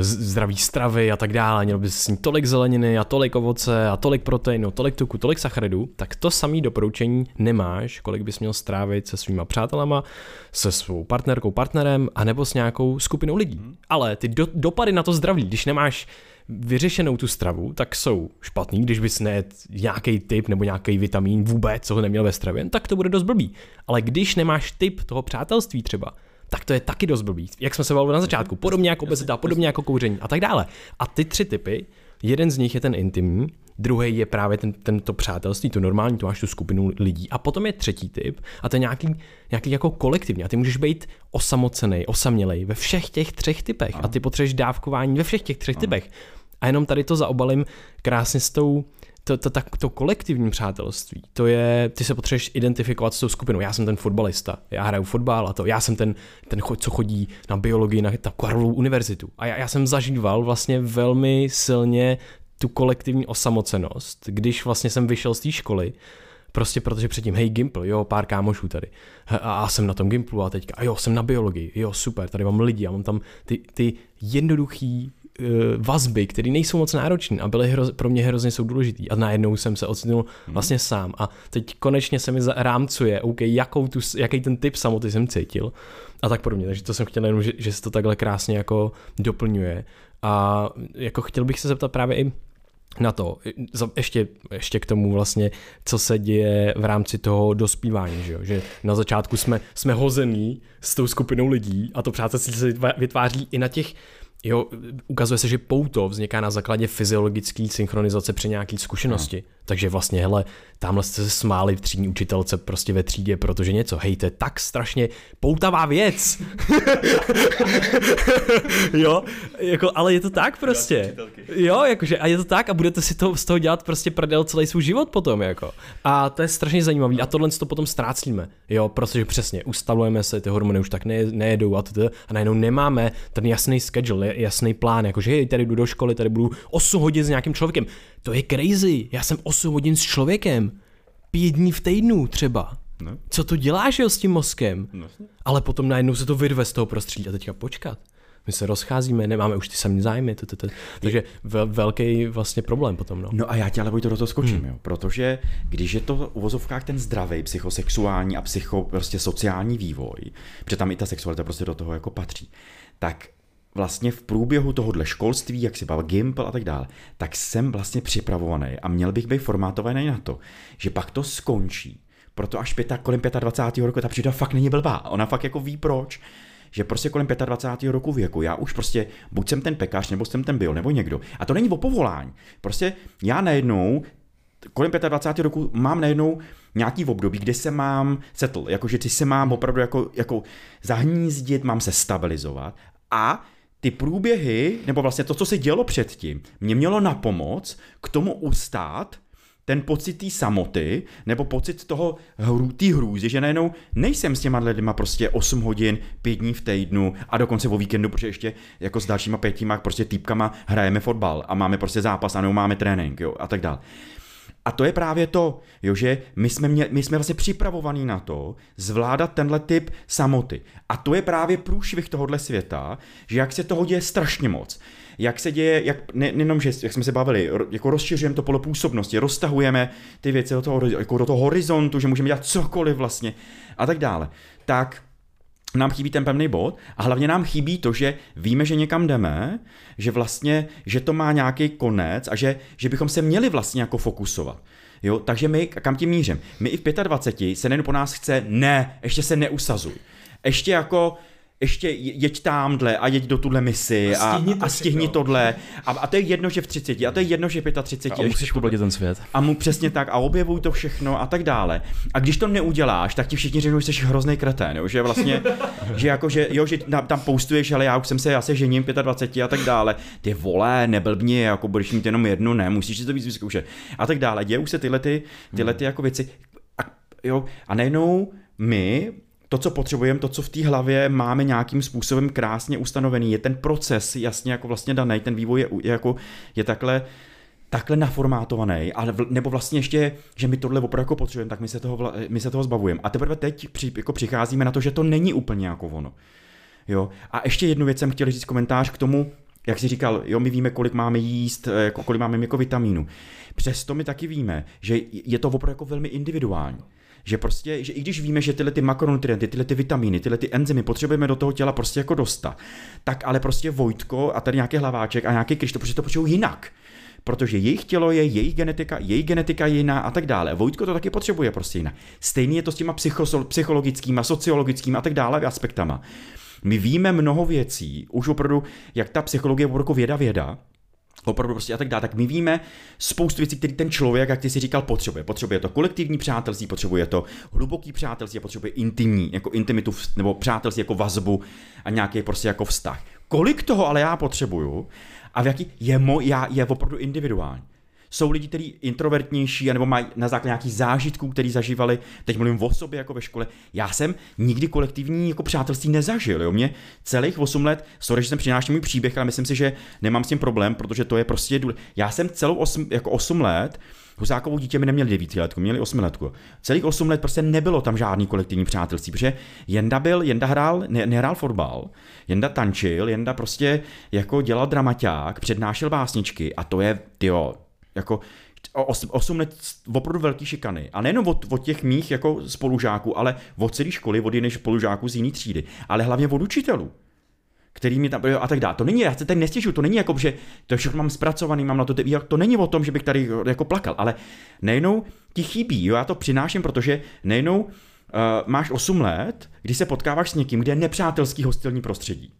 zdraví stravy a tak dále, měl bys sní tolik zeleniny a tolik ovoce a tolik proteinu, tolik tuku, tolik sacharidů, tak to samý doporučení nemáš, kolik bys měl strávit se svýma přátelama, se svou partnerkou, partnerem, anebo s nějakou skupinou lidí. Hmm. Ale ty do, dopady na to zdraví, když nemáš vyřešenou tu stravu, tak jsou špatný, když bys nejet nějaký typ nebo nějaký vitamin vůbec, co ho neměl ve stravě, tak to bude dost blbý. Ale když nemáš typ toho přátelství třeba, tak to je taky dost blbý. Jak jsme se bavili na začátku, podobně jako obezita, podobně jako kouření a tak dále. A ty tři typy, jeden z nich je ten intimní, druhý je právě ten, tento přátelství, to normální, tu máš tu skupinu lidí. A potom je třetí typ a to je nějaký, nějaký jako kolektivní. A ty můžeš být osamocený, osamělej ve všech těch třech typech. A ty potřebuješ dávkování ve všech těch třech typech. A jenom tady to zaobalím krásně s tou to, to, tak, to kolektivní přátelství, to je, ty se potřebuješ identifikovat s tou skupinou. Já jsem ten fotbalista, já hraju fotbal a to, já jsem ten, ten co chodí na biologii na, na Karlovou univerzitu. A já, já jsem zažíval vlastně velmi silně tu kolektivní osamocenost, když vlastně jsem vyšel z té školy, prostě protože předtím, hej Gimple, jo, pár kámošů tady, a, a jsem na tom Gimplu a teďka, a jo, jsem na biologii, jo, super, tady mám lidi a mám tam ty, ty jednoduchý vazby, které nejsou moc náročné a byly hroz, pro mě hrozně jsou důležitý a najednou jsem se ocitnul hmm. vlastně sám a teď konečně se mi rámcuje, OK, jakou tu, jaký ten typ samoty jsem cítil a tak podobně, takže to jsem chtěl jenom, že, že se to takhle krásně jako doplňuje a jako chtěl bych se zeptat právě i na to, ještě, ještě k tomu vlastně, co se děje v rámci toho dospívání, že, jo? že na začátku jsme, jsme hození s tou skupinou lidí a to přátelství se vytváří i na těch Jo, ukazuje se, že pouto vzniká na základě fyziologické synchronizace při nějaké zkušenosti. No. Takže vlastně, hele, tamhle jste se smáli v třídní učitelce prostě ve třídě, protože něco, hej, to je tak strašně poutavá věc. (laughs) jo, jako, ale je to tak prostě. Jo, jakože, a je to tak a budete si to, z toho dělat prostě prdel celý svůj život potom, jako. A to je strašně zajímavý a tohle to potom ztrácíme, jo, protože přesně, ustalujeme se, ty hormony už tak ne, nejedou a, to, a najednou nemáme ten jasný schedule, jasný plán, jakože hej, tady jdu do školy, tady budu 8 hodin s nějakým člověkem. To je crazy, já jsem 8 hodin s člověkem. Pět dní v týdnu třeba. No. Co to děláš jo, s tím mozkem? No. Ale potom najednou se to vyrve z toho prostředí a teďka počkat. My se rozcházíme, nemáme už ty samé zájmy, to, to, to. takže vel, velký vlastně problém potom. No.
no a já tě ale to do toho skočím, hmm. jo, protože když je to v uvozovkách ten zdravý psychosexuální a psycho prostě sociální vývoj, protože tam i ta sexualita prostě do toho jako patří, tak vlastně v průběhu tohohle školství, jak si bavil Gimple a tak dále, tak jsem vlastně připravovaný a měl bych být formátovaný na to, že pak to skončí. Proto až pěta, kolem 25. roku ta příroda fakt není blbá. Ona fakt jako ví proč že prostě kolem 25. roku věku já už prostě buď jsem ten pekař, nebo jsem ten byl, nebo někdo. A to není o povolání. Prostě já najednou kolem 25. roku mám najednou nějaký období, kde se mám settle, jakože ty se mám opravdu jako, jako zahnízdit, mám se stabilizovat a ty průběhy, nebo vlastně to, co se dělo předtím, mě mělo na pomoc k tomu ustát ten pocit té samoty, nebo pocit toho hru, hrůzy, že najednou nejsem s těma lidma prostě 8 hodin, 5 dní v týdnu a dokonce o víkendu, protože ještě jako s dalšíma pětima prostě týpkama hrajeme fotbal a máme prostě zápas a nebo máme trénink jo, a tak dále. A to je právě to, jo, že my jsme, mě, my jsme vlastně připravovaní na to zvládat tenhle typ samoty. A to je právě průšvih tohohle světa, že jak se toho děje strašně moc. Jak se děje, jak, ne, nejenom, že jak jsme se bavili, jako rozšiřujeme to pole působnosti, roztahujeme ty věci do toho, jako do toho horizontu, že můžeme dělat cokoliv vlastně a tak dále. Tak nám chybí ten pevný bod a hlavně nám chybí to, že víme, že někam jdeme, že vlastně, že to má nějaký konec a že, že bychom se měli vlastně jako fokusovat. Jo, takže my, kam tím mířím? My i v 25 se nejen po nás chce, ne, ještě se neusazuj. Ještě jako ještě jeď tamhle a jeď do tuhle misi a, a stihni, to a stihni tohle. A, a to je jedno, že v 30, a to je jedno, že v 35.
A musíš pobladit ten svět.
A mu přesně tak a objevuj to všechno a tak dále. A když to neuděláš, tak ti všichni řeknou, že jsi hrozný kretén, jo? že vlastně, (laughs) že jako, že, jo, že tam postuješ, ale já už jsem se, já se žením 25 a tak dále. Ty vole, neblbni, jako budeš mít jenom jednu, ne, musíš si to víc vyzkoušet. A tak dále. Dějou se tyhle, ty, tyhle ty jako věci. A, jo, a najednou my to, co potřebujeme, to, co v té hlavě máme nějakým způsobem krásně ustanovený, je ten proces jasně jako vlastně daný, ten vývoj je, je jako, je takhle takhle naformátovaný, ale nebo vlastně ještě, že my tohle opravdu jako potřebujeme, tak my se toho, my se toho zbavujeme. A teprve teď při, jako přicházíme na to, že to není úplně jako ono. Jo. A ještě jednu věc jsem chtěl říct komentář k tomu, jak jsi říkal, jo, my víme, kolik máme jíst, jako, kolik máme jako vitamínu. Přesto my taky víme, že je to opravdu jako velmi individuální. Že prostě, že i když víme, že tyhle ty makronutrienty, tyhle ty vitamíny, tyhle ty enzymy potřebujeme do toho těla prostě jako dostat, tak ale prostě Vojtko a tady nějaký hlaváček a nějaký Krištof prostě to potřebují jinak protože jejich tělo je, jejich genetika, jejich genetika je jiná a tak dále. Vojtko to taky potřebuje prostě jinak. Stejně je to s těma psychologickými, sociologickými a tak dále aspektama. My víme mnoho věcí, už opravdu, jak ta psychologie je opravdu věda věda, opravdu prostě a tak dále, tak my víme spoustu věcí, které ten člověk, jak ty si říkal, potřebuje. Potřebuje to kolektivní přátelství, potřebuje to hluboký přátelství, potřebuje intimní, jako intimitu nebo přátelství jako vazbu a nějaký prostě jako vztah. Kolik toho ale já potřebuju a v jaký je, mo, já, je opravdu individuální. Jsou lidi, kteří introvertnější, nebo mají na základě nějakých zážitků, který zažívali, teď mluvím o sobě jako ve škole. Já jsem nikdy kolektivní jako přátelství nezažil. Jo? Mě celých 8 let, sorry, že jsem přinášel můj příběh, ale myslím si, že nemám s tím problém, protože to je prostě důležité. Já jsem celou 8, jako 8 let Husákovou dítě mi neměli 9 letku, měli 8 letku. Celých 8 let prostě nebylo tam žádný kolektivní přátelství, protože Jenda byl, Jenda hrál, ne, nehrál fotbal, Jenda tančil, Jenda prostě jako dělal dramaťák, přednášel básničky a to je, jo, jako 8 let opravdu velký šikany. A nejenom od, od těch mých jako spolužáků, ale od celé školy, od jiných spolužáků z jiné třídy, ale hlavně od učitelů který mi tam, a tak dále. To není, já se tady nestěžu, to není jako, že to všechno mám zpracovaný, mám na to, to není o tom, že bych tady jako plakal, ale nejenom ti chybí, jo, já to přináším, protože nejenom uh, máš 8 let, kdy se potkáváš s někým, kde je nepřátelský hostilní prostředí.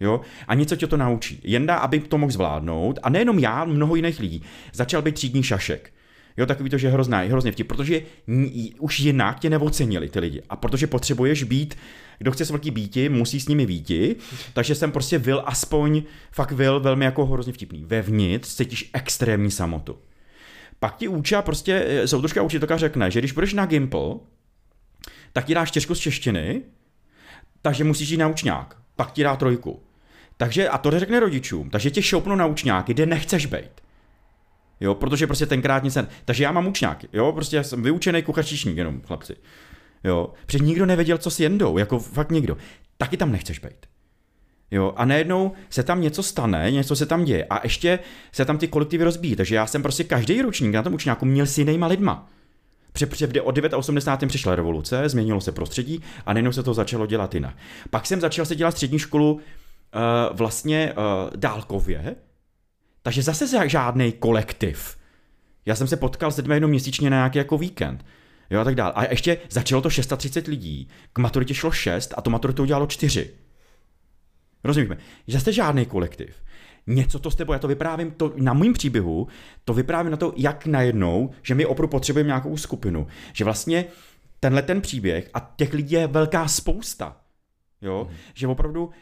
Jo? A něco tě to naučí. Jenda, aby to mohl zvládnout, a nejenom já, mnoho jiných lidí, začal být třídní šašek. Jo, takový to, že je hrozná, je hrozně vtip, protože už jinak tě neocenili ty lidi. A protože potřebuješ být, kdo chce s velký býti, musí s nimi býti, takže jsem prostě vil aspoň, fakt vil velmi jako hrozně vtipný. Vevnitř cítíš extrémní samotu. Pak ti učá prostě, eh, soutočka učitelka řekne, že když budeš na Gimple, tak ti dáš čtyřku z češtiny, takže musíš jít na učňák. Pak ti dá trojku. Takže, a to řekne rodičům, takže tě šoupnou na učňáky, kde nechceš být. Jo, protože prostě tenkrát nic Takže já mám učňák, jo, prostě já jsem vyučený kuchařčíšník jenom, chlapci. Jo, protože nikdo nevěděl, co s jendou, jako fakt nikdo. Taky tam nechceš být. Jo, a najednou se tam něco stane, něco se tam děje a ještě se tam ty kolektivy rozbíjí. Takže já jsem prostě každý ročník na tom učňáku měl s jinýma lidma. Přepřevde od 89. přišla revoluce, změnilo se prostředí a najednou se to začalo dělat jinak. Pak jsem začal se dělat střední školu uh, vlastně uh, dálkově, takže zase žádný kolektiv. Já jsem se potkal s lidmi jenom měsíčně na nějaký jako víkend. Jo a tak dále. A ještě začalo to 630 lidí. K maturitě šlo 6 a to maturitu udělalo 4. Rozumíme? Že jste žádný kolektiv. Něco to s tebou, já to vyprávím to, na mým příběhu, to vyprávím na to, jak najednou, že my opravdu potřebujeme nějakou skupinu. Že vlastně tenhle ten příběh a těch lidí je velká spousta. Jo? Mm. Že opravdu, uh,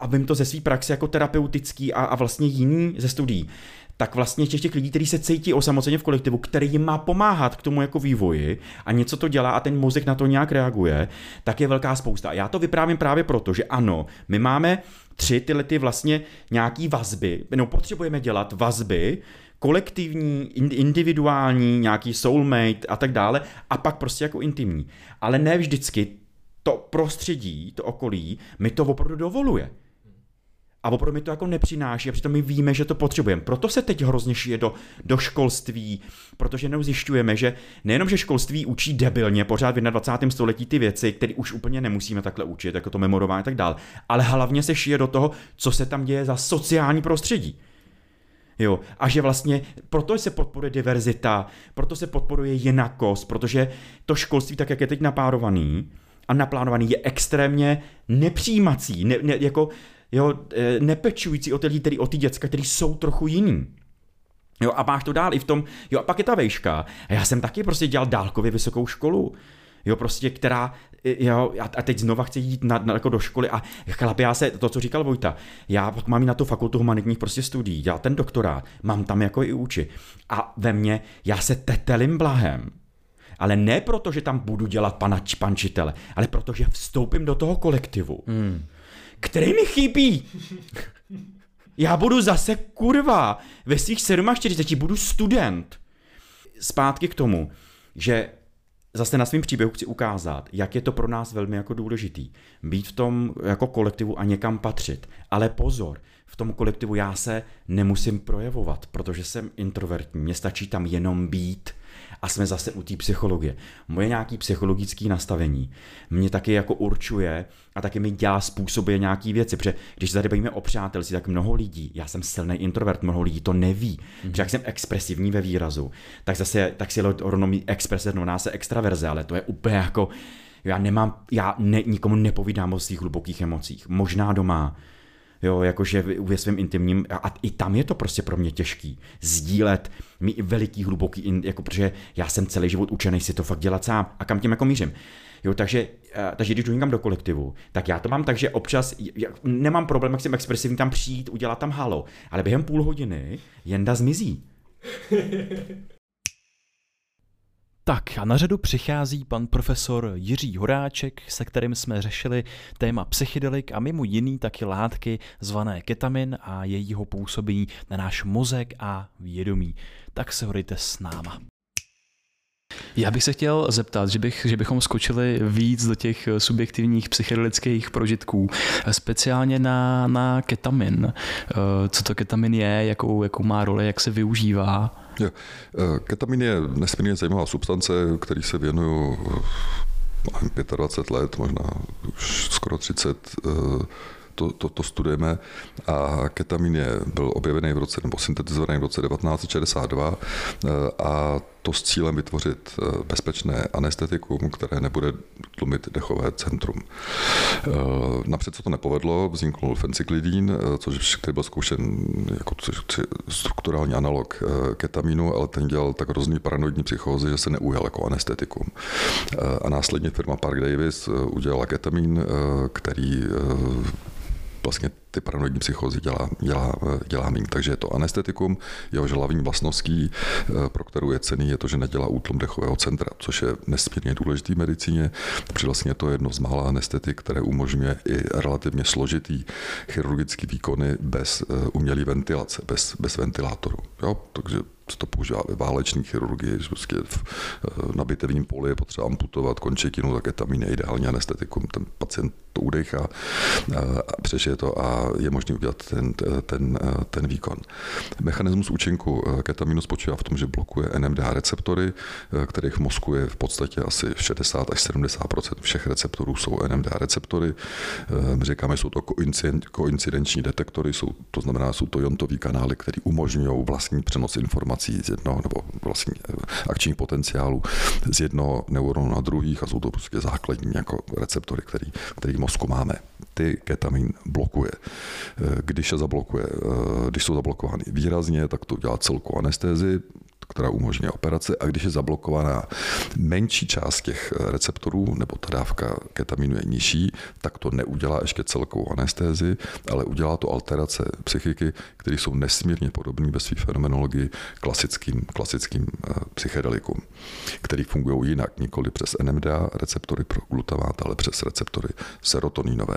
a vím to ze své praxe jako terapeutický a, a vlastně jiný ze studií, tak vlastně těch, těch lidí, kteří se cítí osamoceně v kolektivu, který jim má pomáhat k tomu jako vývoji a něco to dělá a ten mozek na to nějak reaguje, tak je velká spousta. A já to vyprávím právě proto, že ano, my máme tři tyhle ty vlastně nějaký vazby, no potřebujeme dělat vazby, kolektivní, individuální, nějaký soulmate a tak dále, a pak prostě jako intimní. Ale ne vždycky to prostředí, to okolí, mi to opravdu dovoluje. A opravdu mi to jako nepřináší a přitom my víme, že to potřebujeme. Proto se teď hrozně šije do, do školství, protože jenom zjišťujeme, že nejenom, že školství učí debilně pořád v 21. století ty věci, které už úplně nemusíme takhle učit, jako to memorování a tak dále, ale hlavně se šije do toho, co se tam děje za sociální prostředí. Jo, a že vlastně proto se podporuje diverzita, proto se podporuje jinakost, protože to školství, tak jak je teď napárovaný, a naplánovaný je extrémně nepřijímací, ne, ne, jako jo, e, nepečující o ty lidi, tedy o ty děcka, který jsou trochu jiný. Jo, a máš to dál i v tom, jo, a pak je ta vejška. A já jsem taky prostě dělal dálkově vysokou školu. Jo, prostě, která, jo, a teď znova chci jít na, na, jako do školy a chlapi, já se, to, co říkal Vojta, já pak mám i na tu fakultu humanitních prostě studií, dělal ten doktorát, mám tam jako i uči. A ve mně, já se tetelím blahem, ale ne proto, že tam budu dělat pana pančitele, ale proto, že vstoupím do toho kolektivu, hmm. Který mi chybí. Já budu zase kurva. Ve svých 47 budu student. Zpátky k tomu, že zase na svém příběhu chci ukázat, jak je to pro nás velmi jako důležitý. Být v tom jako kolektivu a někam patřit. Ale pozor, v tom kolektivu já se nemusím projevovat, protože jsem introvertní. Mně stačí tam jenom být a jsme zase u té psychologie. Moje nějaký psychologické nastavení mě taky jako určuje a taky mi dělá způsobuje nějaký věci, protože když se tady bavíme o přátelství, tak mnoho lidí, já jsem silný introvert, mnoho lidí to neví, mm-hmm. protože jak jsem expresivní ve výrazu, tak zase tak si rovnou exprese rovná se extraverze, ale to je úplně jako, já nemám, já ne, nikomu nepovídám o svých hlubokých emocích, možná doma, jo, jakože ve svém intimním, a i tam je to prostě pro mě těžký, sdílet mi veliký, hluboký, jako protože já jsem celý život učený si to fakt dělat sám a kam tím jako mířím. Jo, takže, eh, takže když jdu někam do kolektivu, tak já to mám tak, že občas nemám problém, jak jsem expresivní tam přijít, udělat tam halo, ale během půl hodiny jenda zmizí.
Tak a na řadu přichází pan profesor Jiří Horáček, se kterým jsme řešili téma psychedelik a mimo jiný taky látky zvané ketamin a jejího působení na náš mozek a vědomí. Tak se hodejte s náma.
Já bych se chtěl zeptat, že, bych, že bychom skočili víc do těch subjektivních psychedelických prožitků, speciálně na, na ketamin. Eh, co to ketamin je, jakou, jakou má roli, jak se využívá?
Eh, ketamin je nesmírně zajímavá substance, který se věnuju 25 eh, let, možná už skoro 30 to, to, to studujeme. A ketamin je, byl objevený v roce, nebo syntetizovaný v roce 1962 a to s cílem vytvořit eh, bezpečné anestetikum, které nebude tlumit dechové centrum. Eh, napřed se to nepovedlo, vznikl fencyklidín, eh, což který byl zkoušen jako strukturální analog ketaminu, ale ten dělal tak hrozný paranoidní psychózy, že se neujal jako anestetikum. A následně firma Park Davis udělala ketamin, který vlastně ty paranoidní psychózy dělá, dělá, dělá méně. Takže je to anestetikum, jeho hlavní vlastností, eh, pro kterou je cený, je to, že nedělá útlum dechového centra, což je nesmírně důležitý v medicíně, protože vlastně je to jedno z mála anestetik, které umožňuje i relativně složitý chirurgický výkony bez eh, umělé ventilace, bez, bez ventilátoru. Jo? Takže se to používá ve váleční chirurgii, že prostě v, eh, na bitevním poli je potřeba amputovat končetinu, tak je tam jiný ideální anestetikum. Ten pacient to udechá a přežije to a je možné udělat ten, ten, ten výkon. Mechanismus účinku eh, ketaminu spočívá v tom, že blokuje NMDA receptory, eh, kterých v mozku je v podstatě asi 60 až 70% všech receptorů jsou NMDA receptory. Eh, my říkáme, jsou to koincidenční detektory, jsou, to znamená, jsou to jontové kanály, které umožňují vlastní přenos informací z jednoho nebo vlastní akční potenciálu z jednoho neuronu na druhých a jsou to prostě základní jako receptory, který, který v mozku máme. Ty ketamin blokuje. Když je zablokuje, když jsou zablokovány výrazně, tak to dělá celkou anestézi, která umožňuje operace a když je zablokovaná menší část těch receptorů nebo ta dávka ketaminu je nižší, tak to neudělá ještě celkovou anestézi, ale udělá to alterace psychiky, které jsou nesmírně podobné ve své fenomenologii klasickým, klasickým eh, psychedelikům, který fungují jinak, nikoli přes NMDA receptory pro glutamát, ale přes receptory serotoninové.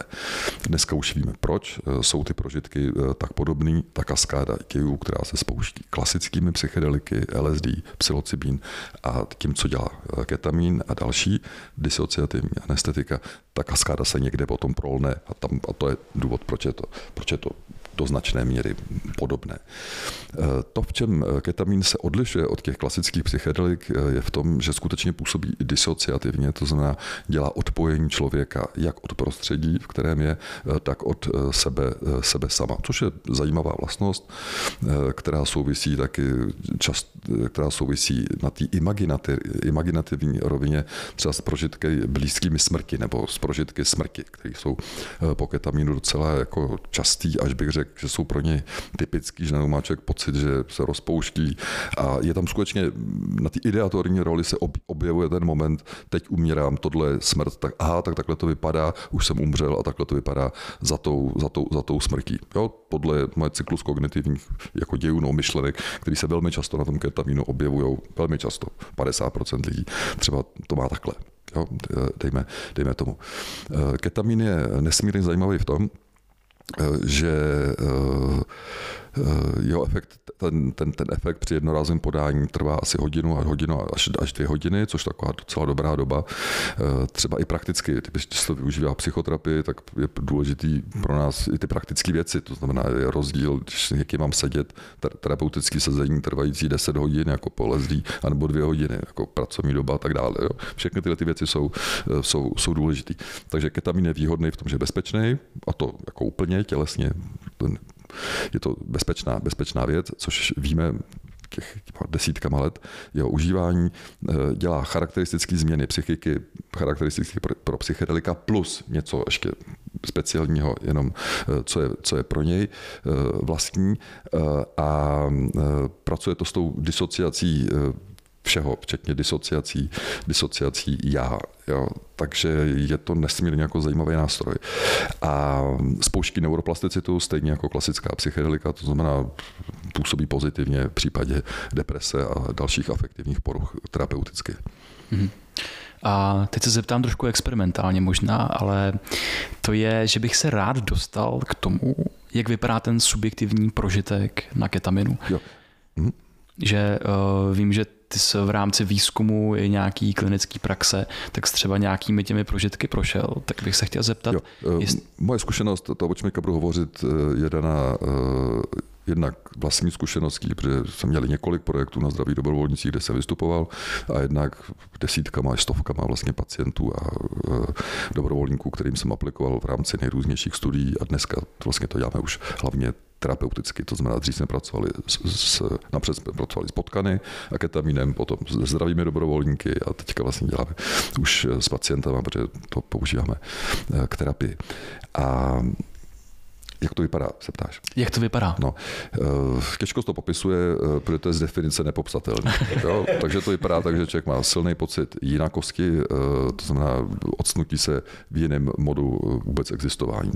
Dneska už víme proč, eh, jsou ty prožitky eh, tak podobný, ta kaskáda IQ, která se spouští klasickými psychedeliky, LSD, psilocybin a tím, co dělá eh, ketamín a další disociativní anestetika, ta kaskáda se někde potom prolne a, tam, a to je důvod, proč je to, proč je to do značné míry podobné. Eh, to, v čem eh, ketamin se odlišuje od těch klasických psychedelik, eh, je v tom, že skutečně působí disociativně, to znamená dělá odpojení člověka jak od prostředí, v kterém je, tak od sebe, sebe sama, což je zajímavá vlastnost, která souvisí taky čast, která souvisí na té imaginativní rovině třeba s prožitky blízkými smrti nebo s prožitky smrti, které jsou po ketaminu docela jako častý, až bych řekl řekl, že jsou pro ně typický, že má člověk pocit, že se rozpouští a je tam skutečně na té ideatorní roli se objevuje ten moment, teď umírám, tohle je smrt, tak aha, tak takhle to vypadá, už jsem umřel a takhle to vypadá za tou, za tou, za tou smrtí. Jo, podle moje cyklus kognitivních jako dějů, no, myšlenek, který se velmi často na tom ketamínu objevují, velmi často, 50% lidí třeba to má takhle. Jo, dejme, dejme tomu. Ketamin je nesmírně zajímavý v tom, že eh, jeho efekt, ten, ten, ten efekt při jednorázovém podání trvá asi hodinu a hodinu až, až dvě hodiny, což je taková docela dobrá doba. Eh, třeba i prakticky, když se to využívá psychoterapii, tak je důležitý pro nás i ty praktické věci. To znamená, je rozdíl, když někým mám sedět, terapeutický sezení trvající 10 hodin jako po lezdí, anebo dvě hodiny, jako pracovní doba a tak dále. Jo. Všechny tyhle ty věci jsou, eh, jsou, jsou důležité. Takže ketamin je výhodný v tom, že je bezpečný, a to jako úplně tělesně, ten je to bezpečná, bezpečná věc, což víme těch desítkama let jeho užívání eh, dělá charakteristické změny psychiky, charakteristické pro, pro psychedelika plus něco ještě speciálního, jenom eh, co je, co je pro něj eh, vlastní a pracuje to s tou disociací všeho, včetně disociací, disociací já. Jo takže je to nesmírně jako zajímavý nástroj. A spouští neuroplasticitu, stejně jako klasická psychedelika, to znamená působí pozitivně v případě deprese a dalších afektivních poruch terapeuticky. Mm-hmm.
A teď se zeptám trošku experimentálně možná, ale to je, že bych se rád dostal k tomu, jak vypadá ten subjektivní prožitek na ketaminu. Jo. Mhm. Že uh, vím, že ty jsi v rámci výzkumu i nějaký klinický praxe, tak jsi třeba nějakými těmi prožitky prošel, tak bych se chtěl zeptat. Jo,
uh, jest... Moje zkušenost, to, o čem budu hovořit, eh, je daná uh, jednak vlastní zkušeností, protože jsme měli několik projektů na zdraví dobrovolnicích, kde se vystupoval, a jednak desítkama až stovkama vlastně pacientů a dobrovolníků, kterým jsem aplikoval v rámci nejrůznějších studií a dneska vlastně to děláme už hlavně terapeuticky, to znamená, dřív jsme pracovali s, s, napřed jsme pracovali s potkany a ketaminem, potom s zdravými dobrovolníky a teďka vlastně děláme už s pacientama, protože to používáme e, k terapii. A jak to vypadá, se ptáš?
Jak to vypadá?
No, eh, těžko to popisuje, eh, protože to je z definice nepopsatelné. (laughs) Takže to vypadá tak, že člověk má silný pocit jinakosti, eh, to znamená odsnutí se v jiném modu vůbec existování.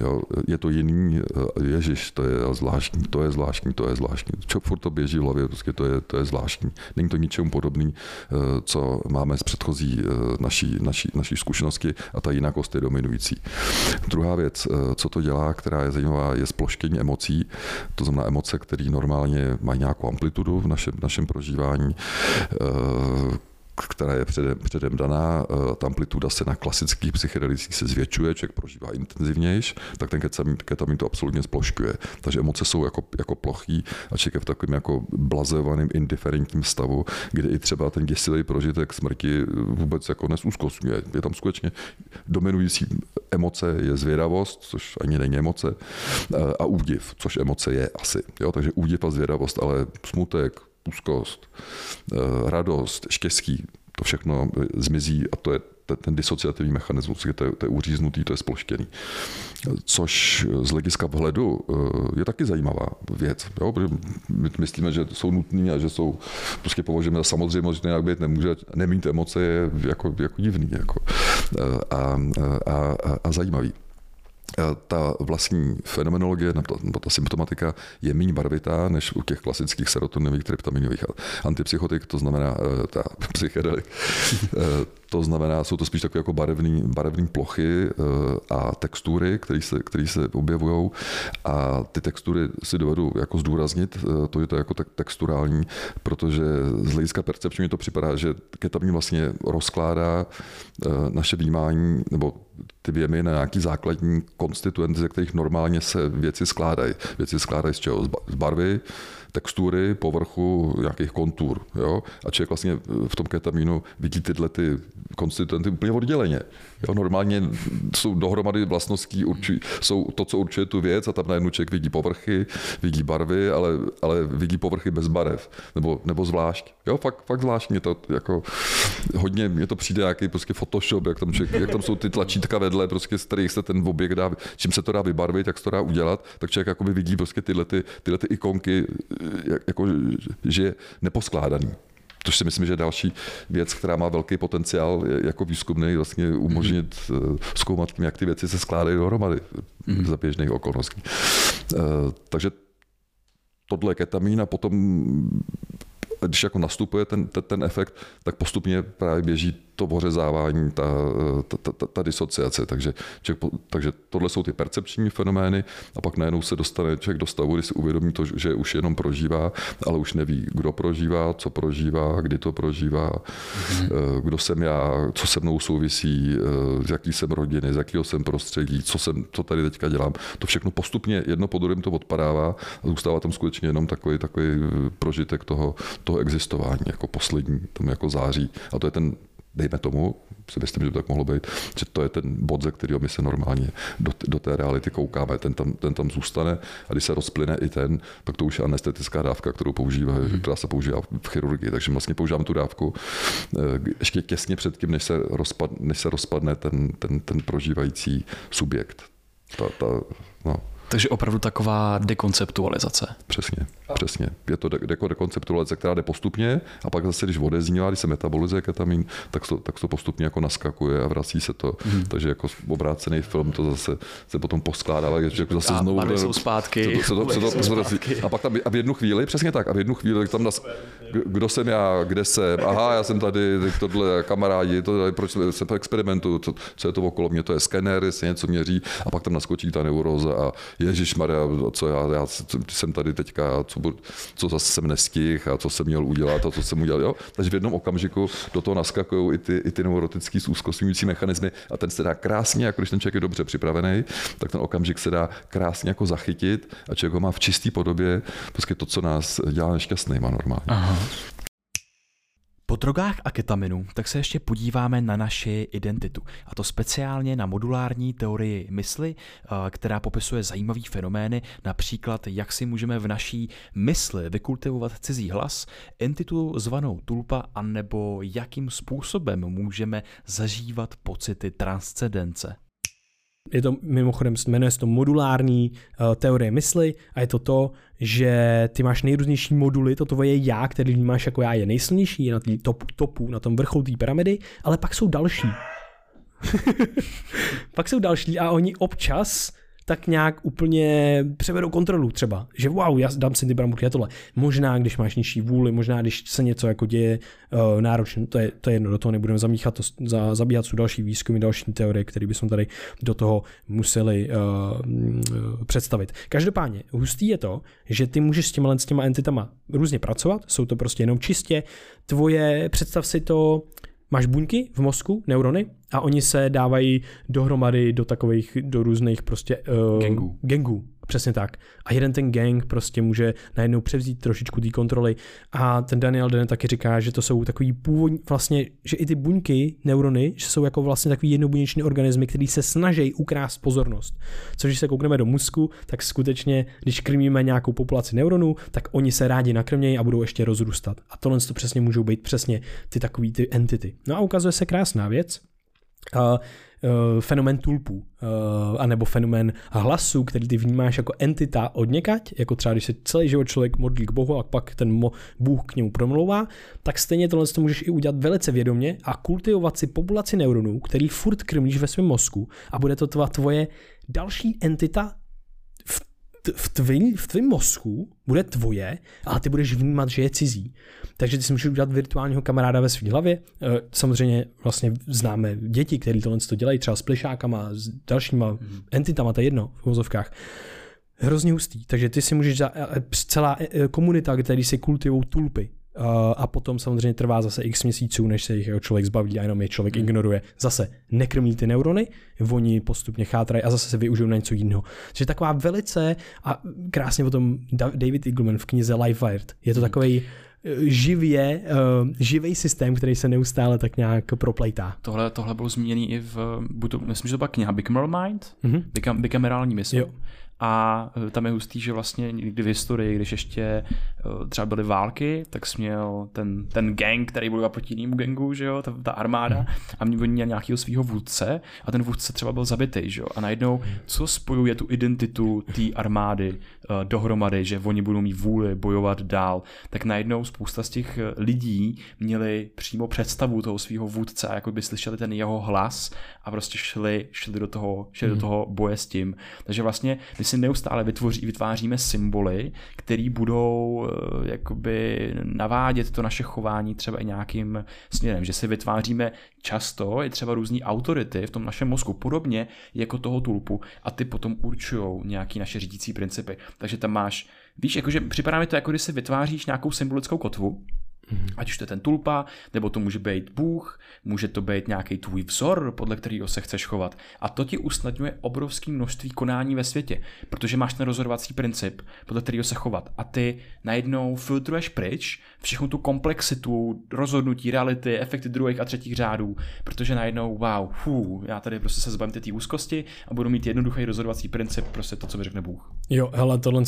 Jo, je to jiný, ježiš, to je zvláštní, to je zvláštní, to je zvláštní. Čo furt to běží v hlavě, prostě to je, to je zvláštní. Není to ničemu podobný, co máme z předchozí naší, naší, naší zkušenosti a ta jinakost je dominující. Druhá věc, co to dělá, která je zajímavá, je sploštění emocí. To znamená emoce, které normálně mají nějakou amplitudu v našem, v našem prožívání eh, která je předem, předem daná, eh, ta amplituda se na klasických psychedelicích se zvětšuje, člověk prožívá intenzivnější, tak ten ketamin, ketamin to absolutně splošťuje. Takže emoce jsou jako, jako plochý a člověk je v takovém jako blazovaném, indiferentním stavu, kde i třeba ten děsivý prožitek smrti vůbec jako nesúzkostňuje. Je tam skutečně dominující emoce je zvědavost, což ani není emoce, eh, a údiv, což emoce je asi. Jo? Takže údiv a zvědavost, ale smutek, úzkost, eh, radost, štěstí, to všechno zmizí a to je ten disociativní mechanismus, to je, to je uříznutý, to je sploštěný. Což z hlediska vhledu eh, je taky zajímavá věc. Jo? My myslíme, že jsou nutný a že jsou, prostě považujeme za samozřejmost, že nějak být nemůže, nemít emoce je jako, jako divný jako. Eh, a, a, a, a zajímavý ta vlastní fenomenologie nebo ta symptomatika je méně barvitá než u těch klasických serotoninových tryptaminových antipsychotik, to znamená eh, ta (laughs) psychedelik. Eh, to znamená, jsou to spíš takové jako barevné barevný plochy eh, a textury, které se, se objevují a ty textury si dovedu jako zdůraznit, to je to jako texturální, protože z hlediska percepčně mi to připadá, že ketamin vlastně rozkládá naše vnímání nebo ty věmy na nějaký základní konstituenty, ze kterých normálně se věci skládají. Věci skládají z čeho? Z barvy, textury, povrchu, nějakých kontur. Jo? A člověk vlastně v tom ketamínu vidí tyhle ty konstituenty úplně odděleně. Jo? Normálně jsou dohromady vlastností, určují, jsou to, co určuje tu věc a tam najednou člověk vidí povrchy, vidí barvy, ale, ale vidí povrchy bez barev. Nebo, nebo zvlášť. Jo, fakt, fakt zvláštně to jako hodně, mně to přijde nějaký prostě Photoshop, jak tam, člověk, jak tam jsou ty tlačítka vedle, prostě z kterých se ten objekt dá, čím se to dá vybarvit, jak se to dá udělat, tak člověk jakoby vidí prostě tyhle, ty, tyhle ty ikonky jako, že je neposkládaný. To si myslím, že je další věc, která má velký potenciál jako výzkumný vlastně umožnit mm-hmm. zkoumat tím, jak ty věci se skládají dohromady mm-hmm. za běžných okolností. Eh, takže tohle je ketamín a potom když jako nastupuje ten, ten, ten efekt, tak postupně právě běží to ořezávání, ta, ta, ta, ta disociace. Takže, člověk, takže tohle jsou ty percepční fenomény a pak najednou se dostane člověk do stavu, kdy si uvědomí to, že už jenom prožívá, ale už neví, kdo prožívá, co prožívá, kdy to prožívá, mm-hmm. kdo jsem já, co se mnou souvisí, eh, z jaký jsem rodiny, z jakého jsem prostředí, co, jsem, co tady teďka dělám. To všechno postupně jedno po druhém to odpadává a zůstává tam skutečně jenom takový, takový eh, prožitek toho, toho existování, jako poslední, tam jako září. A to je ten dejme tomu, si myslím, že to tak mohlo být, že to je ten bod, ze kterého my se normálně do, do té reality koukáme, ten tam, ten tam zůstane a když se rozplyne i ten, tak to už je anestetická dávka, kterou používá, mm. která se používá v chirurgii, takže vlastně používám tu dávku eh, ještě těsně předtím, než se, rozpad, než se rozpadne ten, ten, ten prožívající subjekt. Ta, ta, no.
Takže opravdu taková dekonceptualizace.
Přesně, přesně. Je to de- de- dekonceptualizace, která jde postupně a pak zase, když odeznívá, když se metabolizuje ketamin, tak to, tak to postupně jako naskakuje a vrací se to. Hmm. Takže jako obrácený film to zase se potom poskládá, že jako zase
A
znovu...
barvy jsou zpátky,
se to, se to, se to, se
zpátky.
a pak tam, a v jednu chvíli, přesně tak, a v jednu chvíli tam nas, kdo jsem já, kde jsem, aha, já jsem tady, tohle kamarádi, to, proč jsem v experimentu, co, co, je to okolo mě, to je skener, se něco měří a pak tam naskočí ta neuróza a Ježíš Maria, co já, já jsem tady teďka, co, budu, co zase jsem nestih a co jsem měl udělat a co jsem udělal. Jo? Takže v jednom okamžiku do toho naskakují i ty, i ty neurotický úzkostňující mechanismy a ten se dá krásně, jako když ten člověk je dobře připravený, tak ten okamžik se dá krásně jako zachytit a člověk ho má v čisté podobě, prostě to, co nás dělá nešťastnýma normálně.
Aha.
Po drogách a ketaminu tak se ještě podíváme na naši identitu. A to speciálně na modulární teorii mysli, eh, která popisuje zajímavý fenomény, například jak si můžeme v naší mysli vykultivovat cizí hlas, entitu zvanou tulpa, anebo jakým způsobem můžeme zažívat pocity transcendence.
Je to mimochodem, jmenuje se to modulární uh, teorie mysli a je to to, že ty máš nejrůznější moduly, to tvoje já, který vnímáš jako já, je nejsilnější, je na tý top, topu, na tom vrcholu té pyramidy, ale pak jsou další. (laughs) pak jsou další a oni občas tak nějak úplně převedou kontrolu třeba, že wow, já dám si ty bramburky a tohle. Možná, když máš nižší vůli, možná, když se něco jako děje uh, náročně, to je, to je jedno, do toho nebudeme zamíchat, to, za, zabíhat jsou další výzkumy, další teorie, které bychom tady do toho museli uh, představit. Každopádně, hustý je to, že ty můžeš s těma, s těma entitama různě pracovat, jsou to prostě jenom čistě tvoje, představ si to, máš buňky v mozku, neurony, a oni se dávají dohromady do takových, do různých prostě uh,
Gangů.
gangů. Přesně tak. A jeden ten gang prostě může najednou převzít trošičku té kontroly. A ten Daniel Den taky říká, že to jsou takový původní, vlastně, že i ty buňky, neurony, že jsou jako vlastně takový jednobuněční organismy, který se snaží ukrást pozornost. Což když se koukneme do mozku, tak skutečně, když krmíme nějakou populaci neuronů, tak oni se rádi nakrmějí a budou ještě rozrůstat. A tohle to přesně můžou být přesně ty takový ty entity. No a ukazuje se krásná věc, uh, uh, fenomén tulpů, uh, anebo fenomén hlasu, který ty vnímáš jako entita od někať, jako třeba když se celý život člověk modlí k Bohu a pak ten mo, Bůh k němu promlouvá, tak stejně tohle to můžeš i udělat velice vědomě a kultivovat si populaci neuronů, který furt krmíš ve svém mozku a bude to tvoje další entita t- v, tvým, v tvým mozku bude tvoje, ale ty budeš vnímat, že je cizí. Takže ty si můžeš udělat virtuálního kamaráda ve své hlavě. Eh, Samozřejmě vlastně známe děti, které tohle to dělají, třeba s plišákama, s dalšíma entitama, to je jedno v vozovkách. Hrozně hustý. Takže ty si můžeš, za, eh, celá eh, komunita, který si kultivují tulpy, Uh, a potom samozřejmě trvá zase x měsíců, než se jich jako člověk zbaví a jenom je člověk ignoruje. Zase nekrmí ty neurony, oni postupně chátrají a zase se využijou na něco jiného. Takže taková velice, a krásně potom Da- David Eagleman v knize Life Wired, je to takový živě, uh, živý systém, který se neustále tak nějak proplejtá.
Tohle, tohle bylo zmíněný i v, buď to, myslím, že to byla kniha Bicameral Mind,
Mhm.
Bicam, bicamerální mysl.
Jo.
A eh, tam je hustý, že vlastně někdy v historii, když ještě eh, třeba byly války, tak jsi měl ten, ten gang, který bojoval proti jinému gangu, že jo, ta, ta armáda, a mě měl nějakého svého vůdce a ten vůdce třeba byl zabitý, že jo. A najednou, co spojuje tu identitu té armády uh, dohromady, že oni budou mít vůli bojovat dál, tak najednou spousta z těch eh, lidí měli přímo představu toho svého vůdce a jako by slyšeli ten jeho hlas a prostě šli, šli do toho, šli do toho boje s tím. Takže vlastně si neustále vytvoří, vytváříme symboly, které budou eh, jakoby navádět to naše chování třeba i nějakým směrem, že si vytváříme často i třeba různý autority v tom našem mozku, podobně jako toho tulpu a ty potom určují nějaký naše řídící principy. Takže tam máš, víš, jakože připadá mi to, jako když si vytváříš nějakou symbolickou kotvu, Ať už to je ten tulpa, nebo to může být Bůh, může to být nějaký tvůj vzor, podle kterého se chceš chovat. A to ti usnadňuje obrovské množství konání ve světě, protože máš ten rozhodovací princip, podle kterého se chovat. A ty najednou filtruješ pryč všechnu tu komplexitu rozhodnutí, reality, efekty druhých a třetích řádů, protože najednou, wow, fů, já tady prostě se zbavím té úzkosti a budu mít jednoduchý rozhodovací princip, prostě to, co mi řekne Bůh.
Jo, hele, tohle,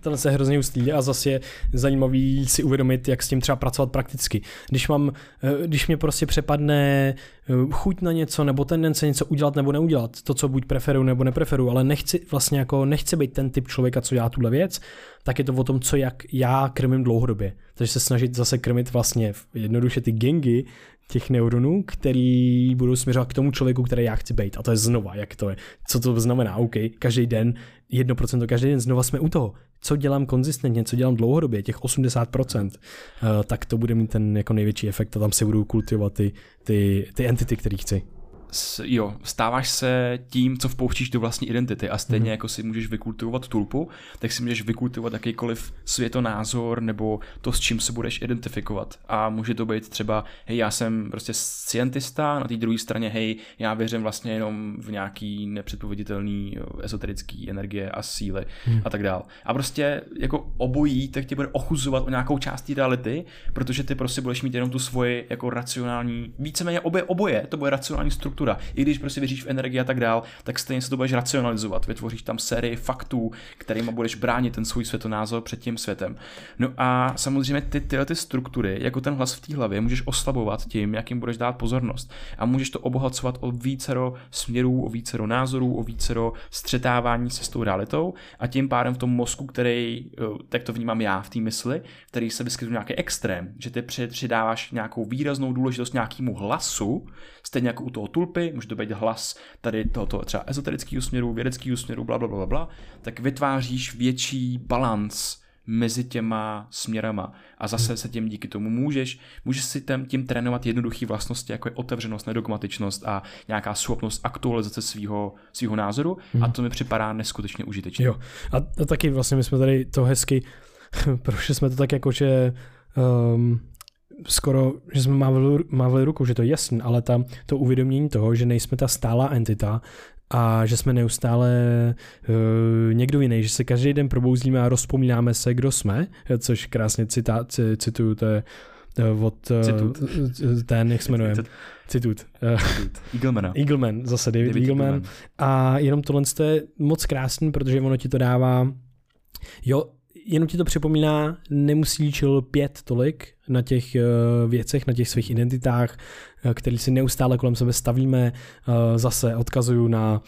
tohle je hrozně hustý a zase je zajímavý si uvědomit, jak s tím třeba pracovat pracovat prakticky. Když mám, eh, když mě prostě přepadne eh, chuť na něco, nebo tendence něco udělat nebo neudělat, to, co buď preferuju nebo nepreferuju, ale nechci vlastně jako, nechci být ten typ člověka, co dělá tuhle věc, tak je to o tom, co jak já krmím dlouhodobě. Takže se snažit zase krmit vlastně jednoduše ty gengy těch neuronů, který budou směřovat k tomu člověku, který já chci být. A to je znova, jak to je. Co to znamená? OK, každý den, 1% každý den, znova jsme u toho. Co dělám konzistentně, co dělám dlouhodobě, těch 80%, eh, tak to bude mít ten jako největší efekt a tam se budou kultivovat ty, ty, ty entity, které chci
s, jo, stáváš se tím, co vpouštíš do vlastní identity a stejně mm. jako si můžeš vykultivovat tulpu, tak si můžeš vykultivovat jakýkoliv světonázor nebo to, s čím se budeš identifikovat. A může to být třeba, hej, já jsem prostě scientista, na té druhé straně, hej, já věřím vlastně jenom v nějaký nepředpověditelný ezoterický energie a síly mm. a tak dál. A prostě jako obojí, tak tě bude ochuzovat o nějakou část té reality, protože ty prostě budeš mít jenom tu svoji jako racionální, víceméně obě, oboje, to bude racionální struktura struktura. I když prostě věříš v energii a tak dál, tak stejně se to budeš racionalizovat. Vytvoříš tam sérii faktů, kterými budeš bránit ten svůj světonázor před tím světem. No a samozřejmě ty tyhle ty struktury, jako ten hlas v té hlavě, můžeš oslabovat tím, jakým budeš dát pozornost. A můžeš to obohacovat o vícero směrů, o vícero názorů, o vícero střetávání se s tou realitou a tím pádem v tom mozku, který, eh, tak to vnímám já v té mysli, který se vyskytuje nějaký extrém, že ty přidáváš nějakou výraznou důležitost nějakému hlasu, stejně jako u toho tulpy, může to být hlas tady tohoto třeba ezoterického směru, vědeckého směru, bla, bla, bla, bla, tak vytváříš větší balans mezi těma směrama a zase se tím díky tomu můžeš, můžeš si tím, tím trénovat jednoduché vlastnosti, jako je otevřenost, nedogmatičnost a nějaká schopnost aktualizace svého svýho názoru hmm. a to mi připadá neskutečně užitečné.
Jo a, a taky vlastně my jsme tady to hezky, (laughs) prošli jsme to tak jako, že um, skoro, že jsme mávali, mávali rukou, že to je jasný, ale tam to uvědomění toho, že nejsme ta stálá entita a že jsme neustále uh, někdo jiný, že se každý den probouzíme a rozpomínáme se, kdo jsme, což krásně cita, cituju, to je uh, od uh, ten, jak se jmenuje, citut.
Eagleman.
Eagleman, zase David, David Eagleman. Eagleman. A jenom tohle je moc krásný, protože ono ti to dává, jo, jenom ti to připomíná, nemusí čil pět tolik na těch eh, věcech, na těch svých identitách, eh, které si neustále kolem sebe stavíme. Eh, zase odkazuju na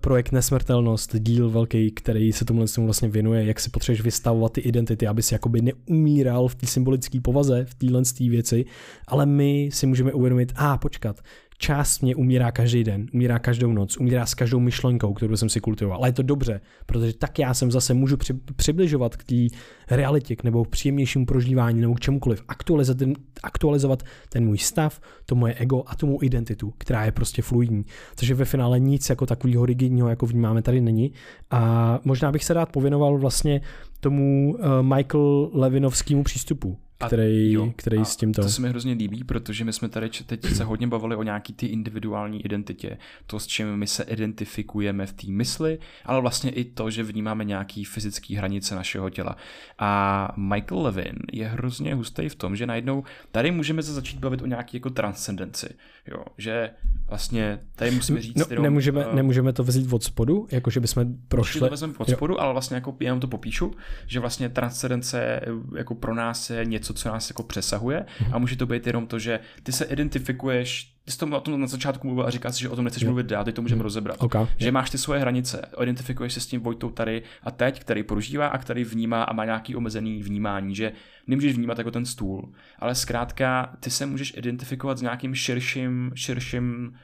projekt Nesmrtelnost, díl velký, který se tomu vlastně věnuje, jak si potřebuješ vystavovat ty identity, aby si jakoby neumíral v té symbolické povaze, v téhle věci, ale my si můžeme uvědomit, a ah, počkat, část mě umírá každý den, umírá každou noc, umírá s každou myšlenkou, kterou jsem si kultivoval. Ale je to dobře, protože tak já jsem zase můžu při, přibližovat k té realitě, nebo k příjemnějšímu prožívání, nebo k čemukoliv. Aktualizovat ten, aktualizovat ten můj stav, to moje ego a tu mou identitu, která je prostě fluidní. Takže ve finále nic jako takového rigidního, jako vnímáme, tady není. A možná bych se rád pověnoval vlastně tomu uh, Michael Levinovskému přístupu, který, jo, který s tímto...
To se mi hrozně líbí, protože my jsme tady teď se hodně bavili o nějaký ty individuální identitě, to, s čím my se identifikujeme v té mysli, ale vlastně i to, že vnímáme nějaký fyzický hranice našeho těla. A Michael Levin je hrozně hustý v tom, že najednou tady můžeme se začít bavit o nějaký jako transcendenci, jo, že vlastně tady musíme říct...
No, jenom, nemůžeme, uh, nemůžeme to vzít od spodu, jako že bychom prošli... to
vezmeme od spodu, jo. ale vlastně jako jenom to popíšu, že vlastně transcendence jako pro nás je něco, co nás jako přesahuje mm-hmm. a může to být jenom to, že ty se identifikuješ ty jsi to o tom na začátku mluvil a říkal si, že o tom nechceš mluvit dál, teď to můžeme mm. rozebrat.
Okay.
Že máš ty svoje hranice, identifikuješ se s tím Vojtou tady a teď, který prožívá a který vnímá a má nějaký omezený vnímání, že nemůžeš vnímat jako ten stůl, ale zkrátka ty se můžeš identifikovat s nějakým širším, širším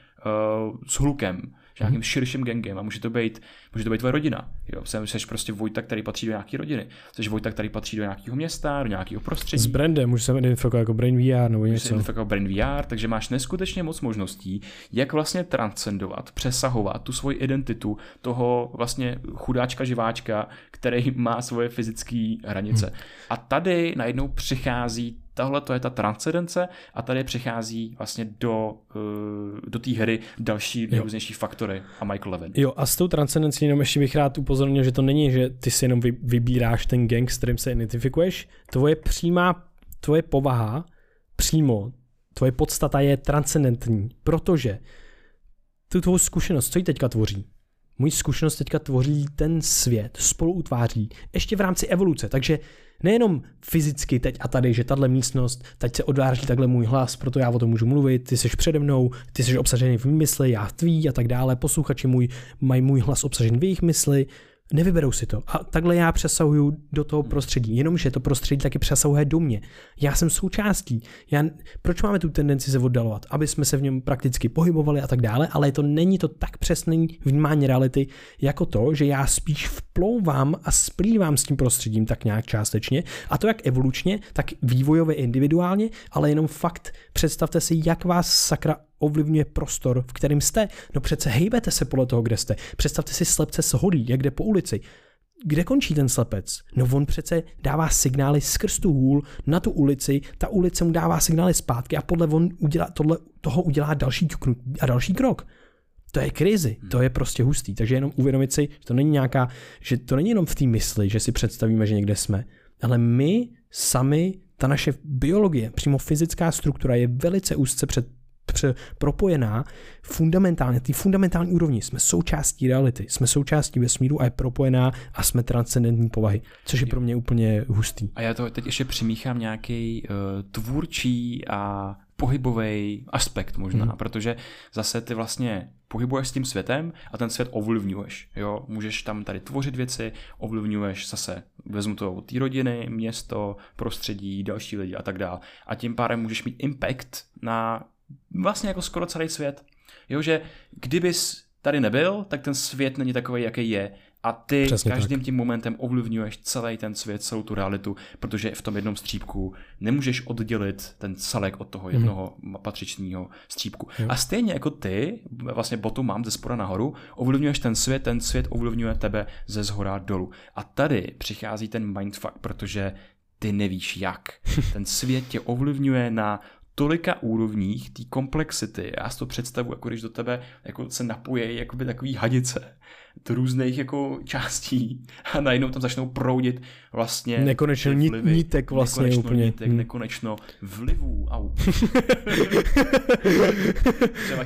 uh, s hlukem, nějakým širším gangem a může to být, může to být tvoje rodina. Jo, jsem, jsi prostě Vojta, který patří do nějaké rodiny. Jsi Vojta, který patří do nějakého města, do nějakého prostředí.
S brandem, můžeš se identifikovat jako Brain VR nebo něco.
Můžeš se jako Brain VR, takže máš neskutečně moc možností, jak vlastně transcendovat, přesahovat tu svoji identitu toho vlastně chudáčka živáčka, který má svoje fyzické hranice. Hmm. A tady najednou přichází Tahle to je ta transcendence a tady přichází vlastně do, uh, do té hry další nejrůznější faktory a Michael Levin.
Jo a s tou transcendencí jenom ještě bych rád upozornil, že to není, že ty si jenom vybíráš ten gang, s kterým se identifikuješ. Tvoje přímá, tvoje povaha přímo, tvoje podstata je transcendentní, protože tu tvou zkušenost, co ji teďka tvoří, Mojí zkušenost teďka tvoří ten svět, spolu utváří, ještě v rámci evoluce, takže nejenom fyzicky teď a tady, že tahle místnost, teď se odváží takhle můj hlas, proto já o tom můžu mluvit, ty jsi přede mnou, ty jsi obsažený v mysli, já tvý a tak dále, posluchači můj, mají můj hlas obsažen v jejich mysli, Nevyberou si to. A takhle já přesahuju do toho prostředí. Jenomže to prostředí taky přesahuje do mě. Já jsem součástí. Já, proč máme tu tendenci se oddalovat? Aby jsme se v něm prakticky pohybovali a tak dále, ale to není to tak přesné vnímání reality, jako to, že já spíš vplouvám a splývám s tím prostředím tak nějak částečně. A to jak evolučně, tak vývojově individuálně, ale jenom fakt představte si, jak vás sakra ovlivňuje prostor, v kterém jste. No přece hejbete se podle toho, kde jste. Představte si slepce s hodí, jak jde po ulici. Kde končí ten slepec? No on přece dává signály skrz tu hůl na tu ulici, ta ulice mu dává signály zpátky a podle on udělá, tohle, toho udělá další a další krok. To je krizi, to je prostě hustý. Takže jenom uvědomit si, že to není nějaká, že to není jenom v té mysli, že si představíme, že někde jsme, ale my sami, ta naše biologie, přímo fyzická struktura je velice úzce před, propojená fundamentálně, ty fundamentální úrovni. Jsme součástí reality, jsme součástí vesmíru a je propojená a jsme transcendentní povahy, což je pro mě úplně hustý.
A já to teď ještě přimíchám nějaký uh, tvůrčí a pohybový aspekt možná, hmm. protože zase ty vlastně pohybuješ s tím světem a ten svět ovlivňuješ. Jo? Můžeš tam tady tvořit věci, ovlivňuješ zase, vezmu to od té rodiny, město, prostředí, další lidi a tak dále. A tím pádem můžeš mít impact na vlastně jako skoro celý svět. Jo, že kdybys tady nebyl, tak ten svět není takový, jaký je. A ty Přesně každým tak. tím momentem ovlivňuješ celý ten svět, celou tu realitu, protože v tom jednom střípku nemůžeš oddělit ten celek od toho mhm. jednoho mm. patřičného střípku. Jo. A stejně jako ty, vlastně botu mám ze spora nahoru, ovlivňuješ ten svět, ten svět ovlivňuje tebe ze zhora dolů. A tady přichází ten mindfuck, protože ty nevíš jak. (laughs) Ten svět tě ovlivňuje na tolika úrovních té komplexity. Já si to představu, jako když do tebe jako se napoje jakoby takový hadice do různých jako částí a najednou tam začnou proudit vlastně
nekonečno vlivy, nítek vlastně nekonečno úplně.
Nítek, hmm. nekonečno vlivů. Au. (laughs)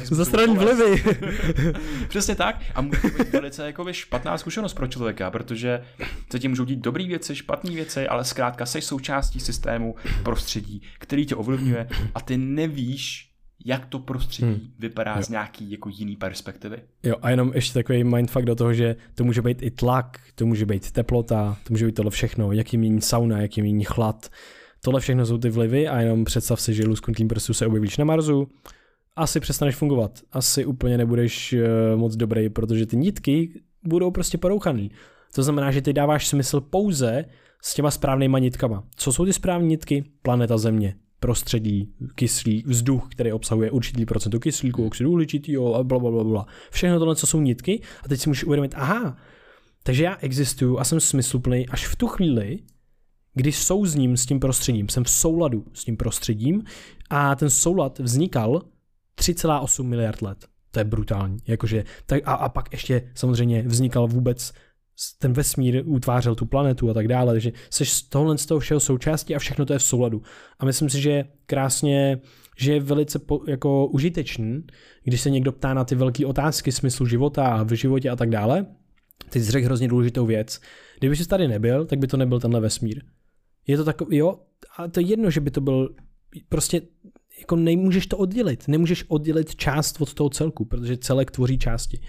Zastraní vlivy. (laughs)
Přesně tak a může to být velice jako špatná zkušenost pro člověka, protože se ti můžou dít dobré věci, špatné věci, ale zkrátka jsi součástí systému prostředí, který tě ovlivňuje a ty nevíš, jak to prostředí hmm. vypadá jo. z nějaký jako jiný perspektivy.
Jo, a jenom ještě takový mindfuck do toho, že to může být i tlak, to může být teplota, to může být tohle všechno, jaký mění sauna, jaký mění chlad. Tohle všechno jsou ty vlivy a jenom představ si, že lusknutím prstu se objevíš na Marsu, asi přestaneš fungovat. Asi úplně nebudeš uh, moc dobrý, protože ty nitky budou prostě porouchaný. To znamená, že ty dáváš smysl pouze s těma správnýma nitkama. Co jsou ty správné nitky? Planeta Země prostředí, kyslík, vzduch, který obsahuje určitý procento kyslíku, oxidu uhličitého a bla, bla, bla, bla. Všechno tohle, co jsou nitky a teď si můžeš uvědomit, aha, takže já existuju a jsem smysluplný až v tu chvíli, když souzním s tím prostředím, jsem v souladu s tím prostředím a ten soulad vznikal 3,8 miliard let. To je brutální. Jakože, tak a, a pak ještě samozřejmě vznikal vůbec ten vesmír utvářel tu planetu a tak dále, takže jsi z tohohle z toho všeho součástí a všechno to je v souladu. A myslím si, že je krásně, že je velice po, jako užitečný, když se někdo ptá na ty velké otázky smyslu života a v životě a tak dále, ty jsi řekl hrozně důležitou věc. Kdyby jsi tady nebyl, tak by to nebyl tenhle vesmír. Je to takový, jo, a to je jedno, že by to byl prostě jako nemůžeš to oddělit. Nemůžeš oddělit část od toho celku, protože celek tvoří části.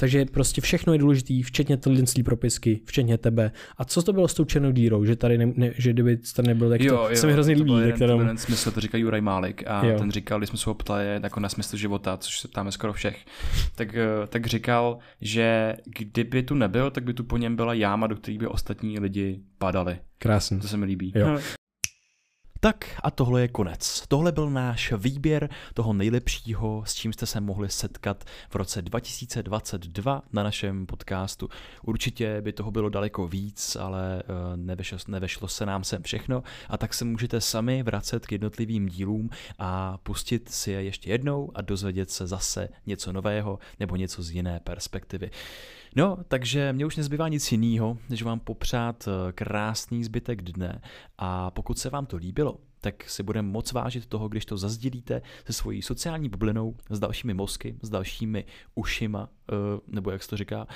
Takže prostě všechno je důležité, včetně tyhle propisky, včetně tebe. A co to bylo s tou černou dírou, že tady ne, ne, že kdyby tady nebyl, tak jo, to jo, se mi hrozně líbí.
Jeden, kterém... jeden smysl, to říká Juraj Málek a jo. ten říkal, když jsme se ho ptali jako na smysl života, což se ptáme skoro všech, tak, eh, tak říkal, že kdyby tu nebyl, tak by tu po něm byla jáma, do které by ostatní lidi padali.
Krásně.
To se mi líbí.
Jo.
Tak a tohle je konec. Tohle byl náš výběr toho nejlepšího, s čím jste se mohli setkat v roce 2022 na našem podcastu. Určitě by toho bylo daleko víc, ale eh, nevešlo, nevešlo se nám sem všechno a tak se můžete sami vracet k jednotlivým dílům a pustit si je ještě jednou a dozvědět se zase něco nového nebo něco z jiné perspektivy. No, takže mě už nezbývá nic jiného, než vám popřát eh, krásný zbytek dne. A pokud se vám to líbilo, tak si budeme moc vážit toho, když to zazdílíte se svojí sociální bublinou, s dalšími mozky, s dalšími ušima, eh, nebo jak se to říká,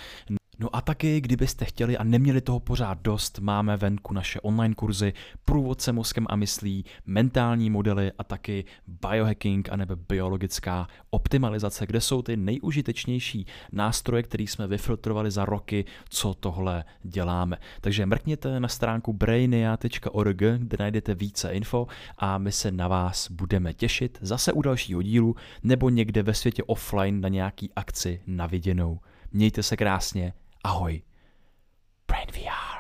No a taky, kdybyste chtěli a neměli toho pořád dost, máme venku naše online kurzy Průvodce mozkem a myslí, mentální modely a taky biohacking a nebo biologická optimalizace, kde jsou ty nejužitečnější nástroje, které jsme vyfiltrovali za roky, co tohle děláme. Takže mrkněte na stránku brainia.org, kde najdete více info a my se na vás budeme těšit zase u dalšího dílu nebo někde ve světě offline na nějaký akci na viděnou. Mějte se krásně, Ahoj. Brain VR.